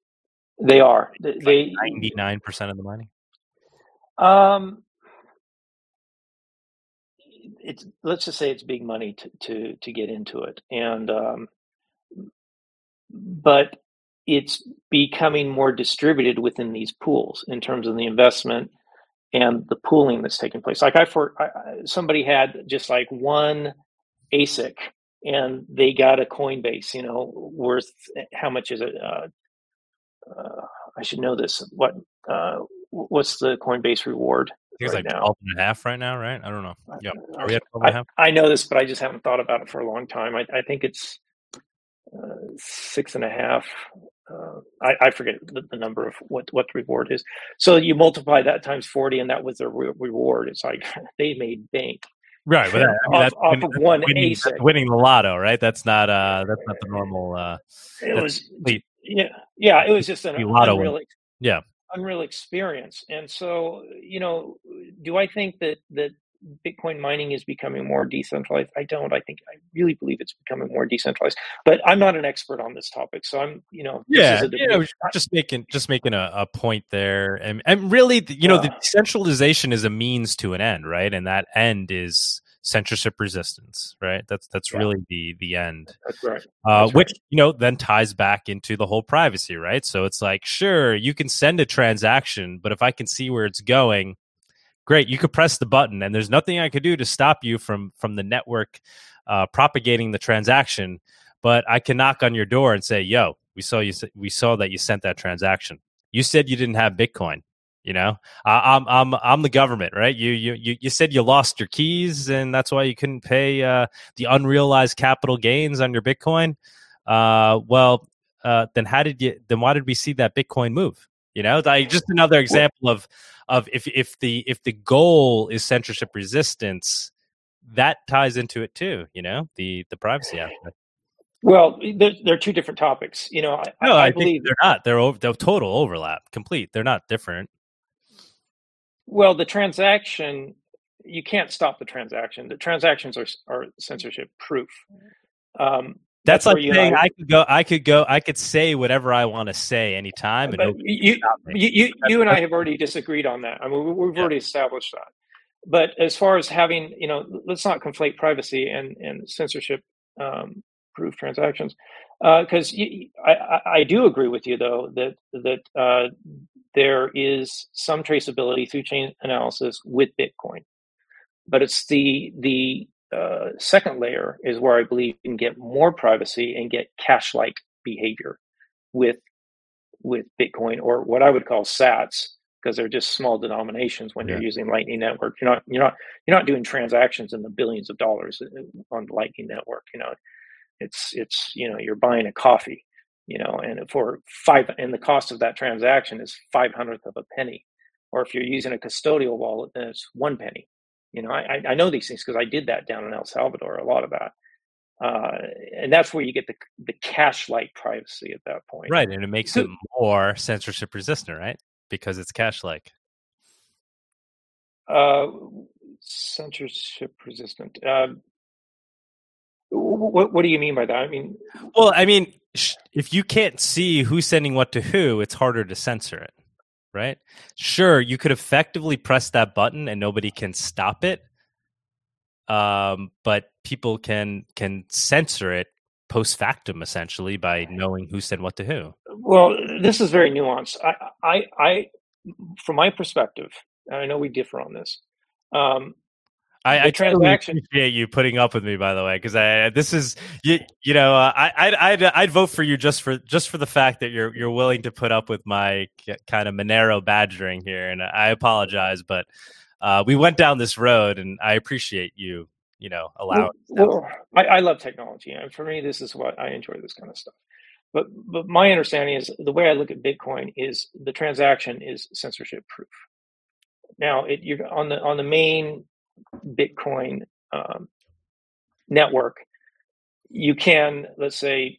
They are. They ninety nine percent of the mining. Um, it's let's just say it's big money to to to get into it, and um, but it's becoming more distributed within these pools in terms of the investment and the pooling that's taking place. Like I for I, somebody had just like one ASIC and they got a Coinbase, you know, worth how much is it? Uh, uh, I should know this. What uh, what's the Coinbase reward? I think right it's like now? 12 and a half right now, right? I don't know. Yeah. Are we at 12 and a half? I, I know this, but I just haven't thought about it for a long time. I, I think it's uh, six and a half uh, I, I, forget the, the, number of what what the reward is. So you multiply that times forty, and that was the re- reward. It's like they made bank. Right, but that, I mean, off, off winning, of one winning, winning the lotto, right? That's not uh that's not the normal. Uh, it was yeah, yeah. It was just an lotto unreal, yeah unreal experience. And so, you know, do I think that that Bitcoin mining is becoming more decentralized. I don't. I think I really believe it's becoming more decentralized. But I'm not an expert on this topic, so I'm, you know, yeah, you know, just making just making a, a point there, and and really, you know, the decentralization is a means to an end, right? And that end is censorship resistance, right? That's that's yeah. really the the end. That's right. Uh, that's which you know then ties back into the whole privacy, right? So it's like, sure, you can send a transaction, but if I can see where it's going great you could press the button and there's nothing i could do to stop you from from the network uh, propagating the transaction but i can knock on your door and say yo we saw you we saw that you sent that transaction you said you didn't have bitcoin you know i'm i'm i'm the government right you you you said you lost your keys and that's why you couldn't pay uh, the unrealized capital gains on your bitcoin uh, well uh, then how did you then why did we see that bitcoin move you know like just another example of of if if the if the goal is censorship resistance, that ties into it too. You know, the the privacy aspect. Well, they're, they're two different topics. You know, I, no, I, I believe they're not. They're over, they're total overlap, complete. They're not different. Well, the transaction, you can't stop the transaction. The transactions are are censorship proof. Um, that's, like saying I, I, could go, I could go, I could say whatever I want to say anytime. And you, you, you, you, and I have already disagreed on that. I mean, we've already established that. But as far as having, you know, let's not conflate privacy and and censorship um, proof transactions, because uh, I, I do agree with you though that that uh, there is some traceability through chain analysis with Bitcoin, but it's the the uh, second layer is where I believe you can get more privacy and get cash-like behavior with with Bitcoin or what I would call Sats because they're just small denominations when yeah. you're using Lightning Network. You're not you're not you're not doing transactions in the billions of dollars uh, on the Lightning Network. You know, it's it's you know you're buying a coffee. You know, and for five and the cost of that transaction is five hundredth of a penny. Or if you're using a custodial wallet, then it's one penny. You know, I, I know these things because I did that down in El Salvador, a lot of that. uh, and that's where you get the the cash-like privacy at that point. Right, and it makes it more censorship resistant, right? Because it's cash like. Uh, censorship resistant. Uh, what What do you mean by that? I mean, well, I mean, if you can't see who's sending what to who, it's harder to censor it, right? Sure, you could effectively press that button and nobody can stop it, um, but people can can censor it post factum essentially by knowing who sent what to who. Well, this is very nuanced. I, I, I from my perspective, I know we differ on this. Um, I, I transaction. appreciate you putting up with me, by the way, because I this is you. You know, uh, I I'd, I'd, I'd vote for you just for just for the fact that you're you're willing to put up with my kind of Monero badgering here, and I apologize, but uh, we went down this road, and I appreciate you. You know, allowing. Well, well I, I love technology, and for me, this is what I enjoy. This kind of stuff. But but my understanding is the way I look at Bitcoin is the transaction is censorship proof. Now, it, you're on the on the main Bitcoin um, network, you can, let's say,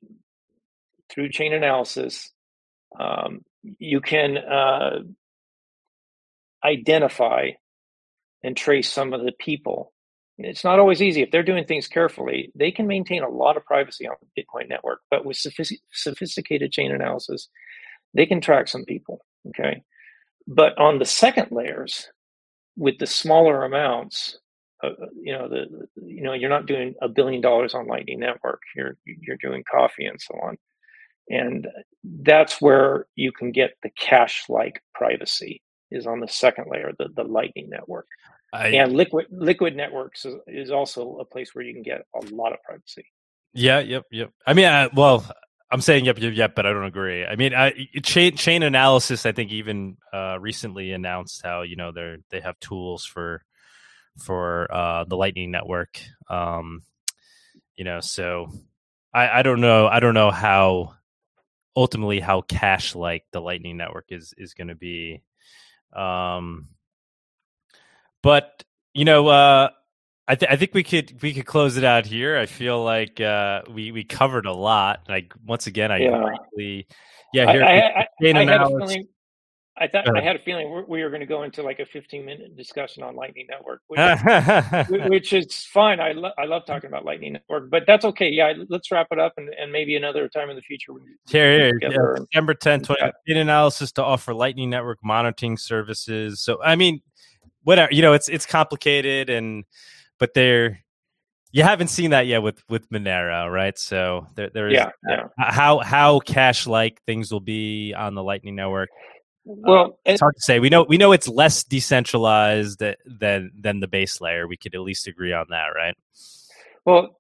through chain analysis, um, you can uh, identify and trace some of the people. It's not always easy. If they're doing things carefully, they can maintain a lot of privacy on the Bitcoin network. But with sophisticated chain analysis, they can track some people. Okay. But on the second layers, with the smaller amounts, uh, uh, you know the you know you're not doing a billion dollars on Lightning Network. You're you're doing coffee and so on, and that's where you can get the cash-like privacy is on the second layer, the the Lightning Network. I, and liquid liquid networks is, is, also a place where you can get a lot of privacy. Yeah, yep, yep. I mean, uh, well, I'm saying yep, yep, yep, but I don't agree. I mean, I, chain Chainalysis. I think even uh, recently announced how you know they're they have tools for for uh, the Lightning Network. Um, you know, so I, I don't know. I don't know how ultimately how cash like the Lightning Network is is going to be. Um, but you know, uh, I, th- I think we could we could close it out here. I feel like uh, we we covered a lot. Like once again, I yeah, briefly, yeah. Here, I, I, I, I had a feeling. I thought I had a feeling we were going to go into like a 15 minute discussion on Lightning Network, which, which is fine. I lo- I love talking about Lightning Network, but that's okay. Yeah, let's wrap it up and, and maybe another time in the future. We here, here, yeah, September 10th, 20 yeah. analysis to offer Lightning Network monitoring services. So I mean, whatever you know, it's it's complicated and but they're you haven't seen that yet with with Monero, right? So there there is yeah, yeah. how how cash like things will be on the Lightning Network. Well, uh, it's hard to say. We know we know it's less decentralized than than the base layer. We could at least agree on that, right? Well,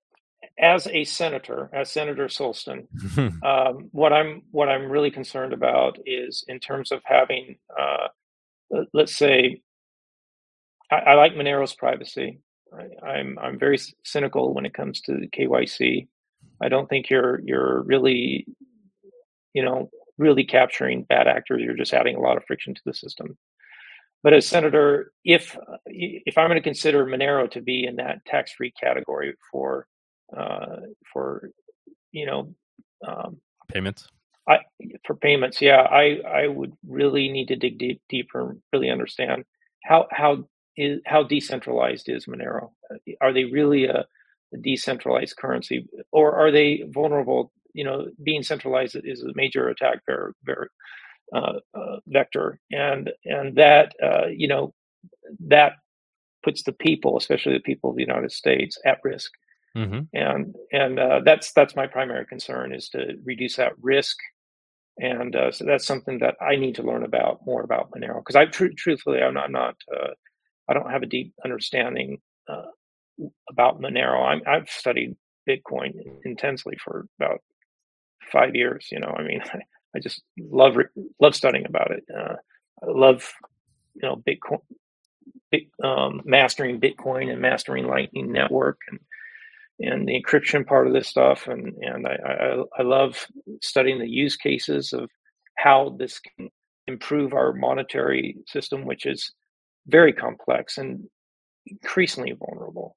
as a senator, as Senator Solstin, um, what I'm what I'm really concerned about is in terms of having, uh, let's say, I, I like Monero's privacy. I'm I'm very cynical when it comes to KYC. I don't think you're you're really, you know, really capturing bad actors. You're just adding a lot of friction to the system. But as senator, if if I'm going to consider Monero to be in that tax-free category for uh, for you know um, payments, I for payments, yeah, I I would really need to dig deep, deeper and really understand how how is how decentralized is Monero? Are they really a, a decentralized currency, or are they vulnerable? You know, being centralized is a major attack ver, ver, uh, uh, vector, and and that uh, you know that puts the people, especially the people of the United States, at risk. Mm-hmm. And and uh, that's that's my primary concern is to reduce that risk and uh, so that's something that I need to learn about more about Monero because I tr- truthfully I'm not, I'm not uh, I don't have a deep understanding uh, about Monero. i have studied Bitcoin intensely for about five years. You know, I mean, I, I just love love studying about it. Uh, I love you know Bitcoin, big, um, mastering Bitcoin and mastering Lightning Network and and the encryption part of this stuff. And and I, I, I love studying the use cases of how this can improve our monetary system, which is very complex and increasingly vulnerable.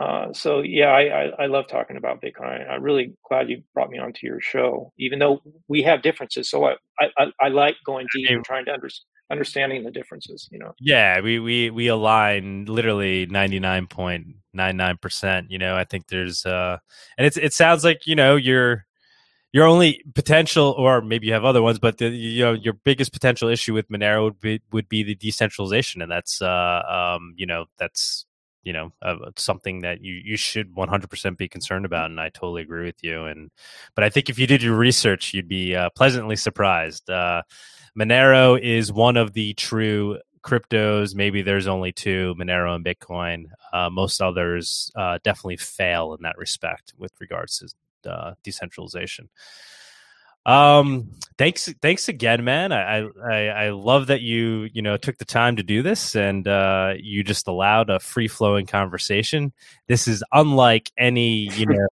Uh, so yeah, I, I, I love talking about Bitcoin. I'm really glad you brought me onto your show, even though we have differences. So I I, I like going deep and trying to understand understanding the differences you know yeah we we we align literally 99.99% you know i think there's uh and it's it sounds like you know you're your only potential, or maybe you have other ones, but the, you know your biggest potential issue with Monero would be would be the decentralization, and that's uh, um, you know that's you know uh, something that you you should 100% be concerned about, and I totally agree with you. And but I think if you did your research, you'd be uh, pleasantly surprised. Uh, Monero is one of the true cryptos. Maybe there's only two, Monero and Bitcoin. Uh, most others uh, definitely fail in that respect with regards to uh, decentralization. Um, thanks, thanks again, man. I, I, I love that you, you know, took the time to do this and, uh, you just allowed a free flowing conversation. This is unlike any, you know,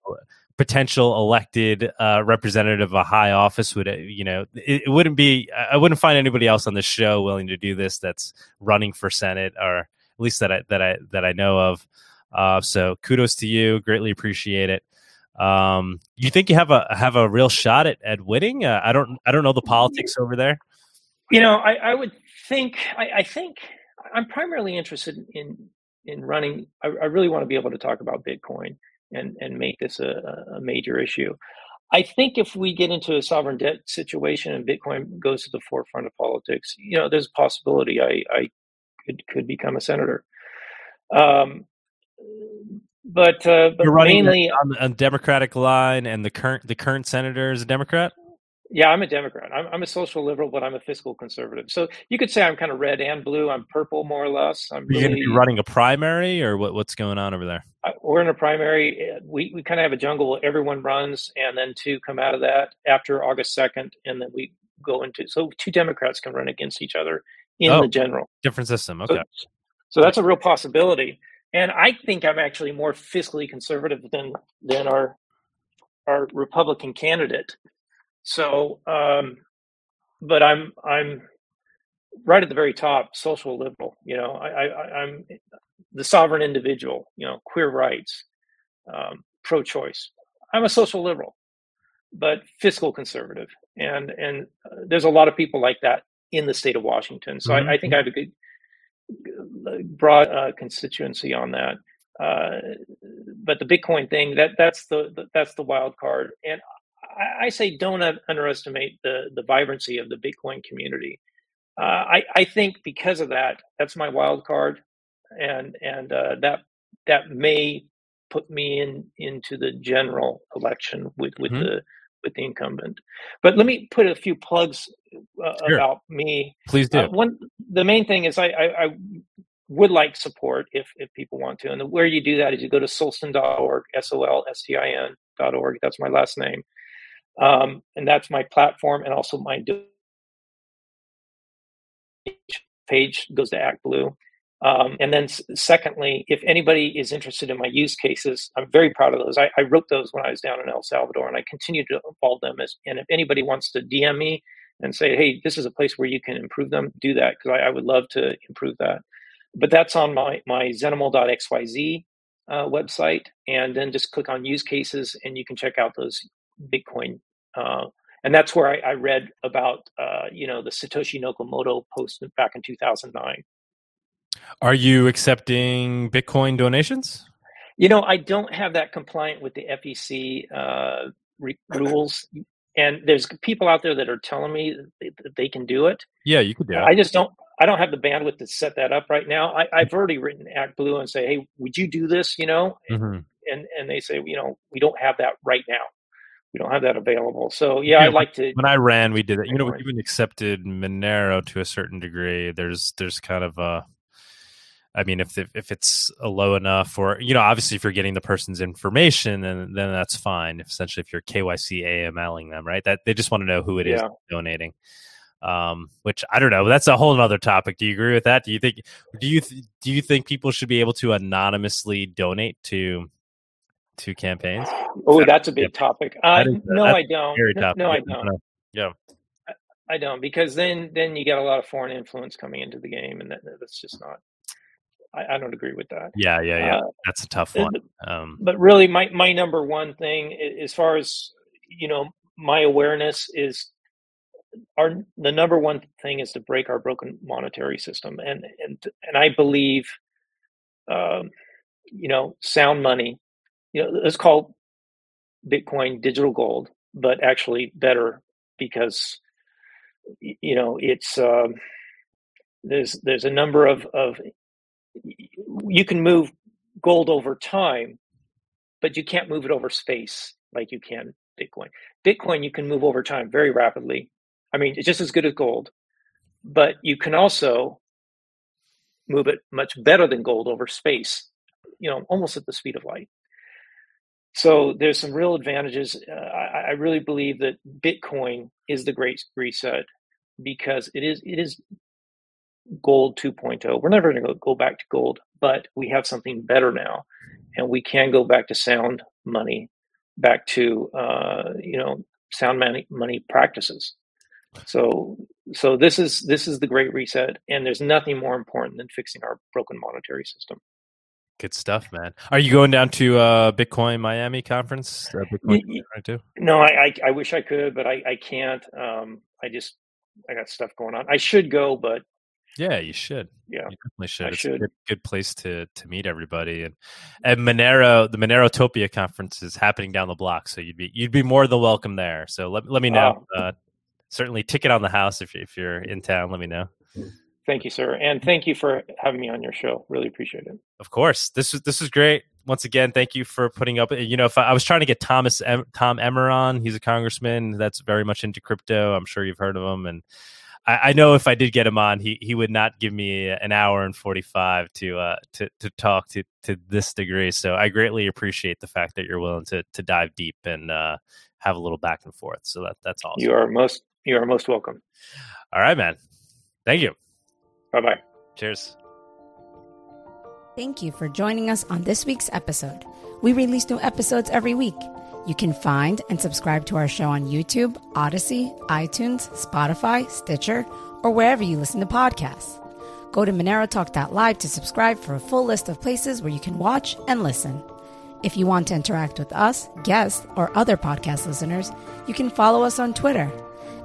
potential elected, uh, representative of a high office would, uh, you know, it, it wouldn't be, I wouldn't find anybody else on the show willing to do this that's running for Senate or at least that I, that I, that I know of. Uh, so kudos to you. Greatly appreciate it. Um, you think you have a have a real shot at at winning? Uh, I don't I don't know the politics over there. You know, I, I would think I, I, think I'm primarily interested in in running. I, I, really want to be able to talk about Bitcoin and and make this a, a major issue. I think if we get into a sovereign debt situation and Bitcoin goes to the forefront of politics, you know, there's a possibility I, I could could become a senator. Um, but uh, but You're running mainly on a Democratic line, and the current the current senator is a Democrat. Yeah, I'm a Democrat. I'm, I'm a social liberal, but I'm a fiscal conservative. So you could say I'm kind of red and blue. I'm purple, more or less. I'm Are really, going to be running a primary, or what, what's going on over there? I, we're in a primary. We we kind of have a jungle. Everyone runs, and then two come out of that after August second, and then we go into. So two Democrats can run against each other in oh, the general. Different system. Okay. So, so that's a real possibility and I think I'm actually more fiscally conservative than than our our Republican candidate. So, um, but I'm I'm right at the very top, social liberal. You know, I, I am the sovereign individual. You know, queer rights, um, pro-choice. I'm a social liberal, but fiscal conservative, and and uh, there's a lot of people like that in the state of Washington. So mm-hmm. I, I think I have a good broad uh, constituency on that. Uh, but the Bitcoin thing that that's the, that's the wild card, and I, I, say don't underestimate the the vibrancy of the Bitcoin community. Uh, I I think because of that, that's my wild card, and and uh, that that may put me in into the general election with with mm-hmm. the with the incumbent. But let me put a few plugs uh, sure. about me. Please do. Uh, one, the main thing is I, I, I, would like support if if people want to, and the, where you do that is you go to solstin.org, s o l s t i n dot org. That's my last name, um, and that's my platform, and also my page goes to Act Blue. Um, and then, secondly, if anybody is interested in my use cases, I'm very proud of those. I, I, wrote those when I was down in El Salvador, and I continue to evolve them. As, and if anybody wants to DM me and say, "Hey, this is a place where you can improve them," do that because I, I, would love to improve that. But that's on my my Zenimal.xyz uh, website, and then just click on use cases, and you can check out those Bitcoin. Uh, and that's where I, I read about, uh, you know, the Satoshi Nakamoto post back in 2009 are you accepting Bitcoin donations? You know, I don't have that compliant with the FEC uh, re- rules. And there's people out there that are telling me that they can do it. Yeah, you could do it. I just don't. I don't have the bandwidth to set that up right now. I, have already written Act Blue and say, "Hey, would you do this?" You know, mm-hmm. and and they say, you know, we don't have that right now. We don't have that available. So yeah, I'd like to. When I ran, we did it. You know, we even accepted Monero to a certain degree. There's there's kind of a I mean, if if it's low enough, or you know, obviously, if you're getting the person's information, then then that's fine. Essentially, if you're KYC AMLing them, right? That they just want to know who it is yeah. donating. Um, which I don't know. That's a whole other topic. Do you agree with that? Do you think do you th- do you think people should be able to anonymously donate to to campaigns? Oh, that's a big topic. Uh, no, I don't. No, no, I don't. Yeah. I don't because then then you get a lot of foreign influence coming into the game, and that, that's just not I, I don't agree with that. Yeah, yeah, yeah. Uh, That's a tough one. Um, but really, my my number one thing, as far as you know, my awareness is our the number one thing is to break our broken monetary system, and and and I believe, um, you know, sound money. You know, let's call Bitcoin digital gold, but actually better because you know it's um, there's there's a number of of you can move gold over time, but you can't move it over space like you can Bitcoin. Bitcoin you can move over time very rapidly. I mean, it's just as good as gold, but you can also move it much better than gold over space. You know, almost at the speed of light. So there's some real advantages. Uh, I, I really believe that Bitcoin is the great reset because it is it is gold 2.0. We're never going to go back to gold, but we have something better now, and we can go back to sound money, back to uh, you know sound money money practices. So so this is this is the great reset, and there's nothing more important than fixing our broken monetary system. Good stuff, man. Are you going down to uh, Bitcoin Miami conference? Uh, Bitcoin no, I, I, I wish I could, but I I can't. Um, I just I got stuff going on. I should go, but yeah, you should. Yeah, you definitely should. I it's should. a good, good, place to to meet everybody. And and Monero, the MoneroTopia conference is happening down the block, so you'd be you'd be more than welcome there. So let let me know. Oh. Uh, certainly, ticket on the house if if you're in town. Let me know. Thank you, sir, and thank you for having me on your show. Really appreciate it. Of course, this is this is great. Once again, thank you for putting up. You know, if I, I was trying to get Thomas Tom Emmer on, he's a congressman that's very much into crypto. I'm sure you've heard of him, and I, I, know if I did get him on, he, he would not give me an hour and forty five to uh to, to talk to to this degree. So I greatly appreciate the fact that you're willing to to dive deep and uh, have a little back and forth. So that that's awesome. You are most you are most welcome. All right, man. Thank you. Bye bye. Cheers. Thank you for joining us on this week's episode. We release new episodes every week. You can find and subscribe to our show on YouTube, Odysee, iTunes, Spotify, Stitcher, or wherever you listen to podcasts. Go to MoneroTalk.live to subscribe for a full list of places where you can watch and listen. If you want to interact with us, guests, or other podcast listeners, you can follow us on Twitter.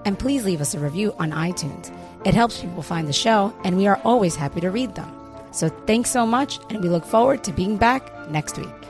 And please leave us a review on iTunes. It helps people find the show, and we are always happy to read them. So thanks so much, and we look forward to being back next week.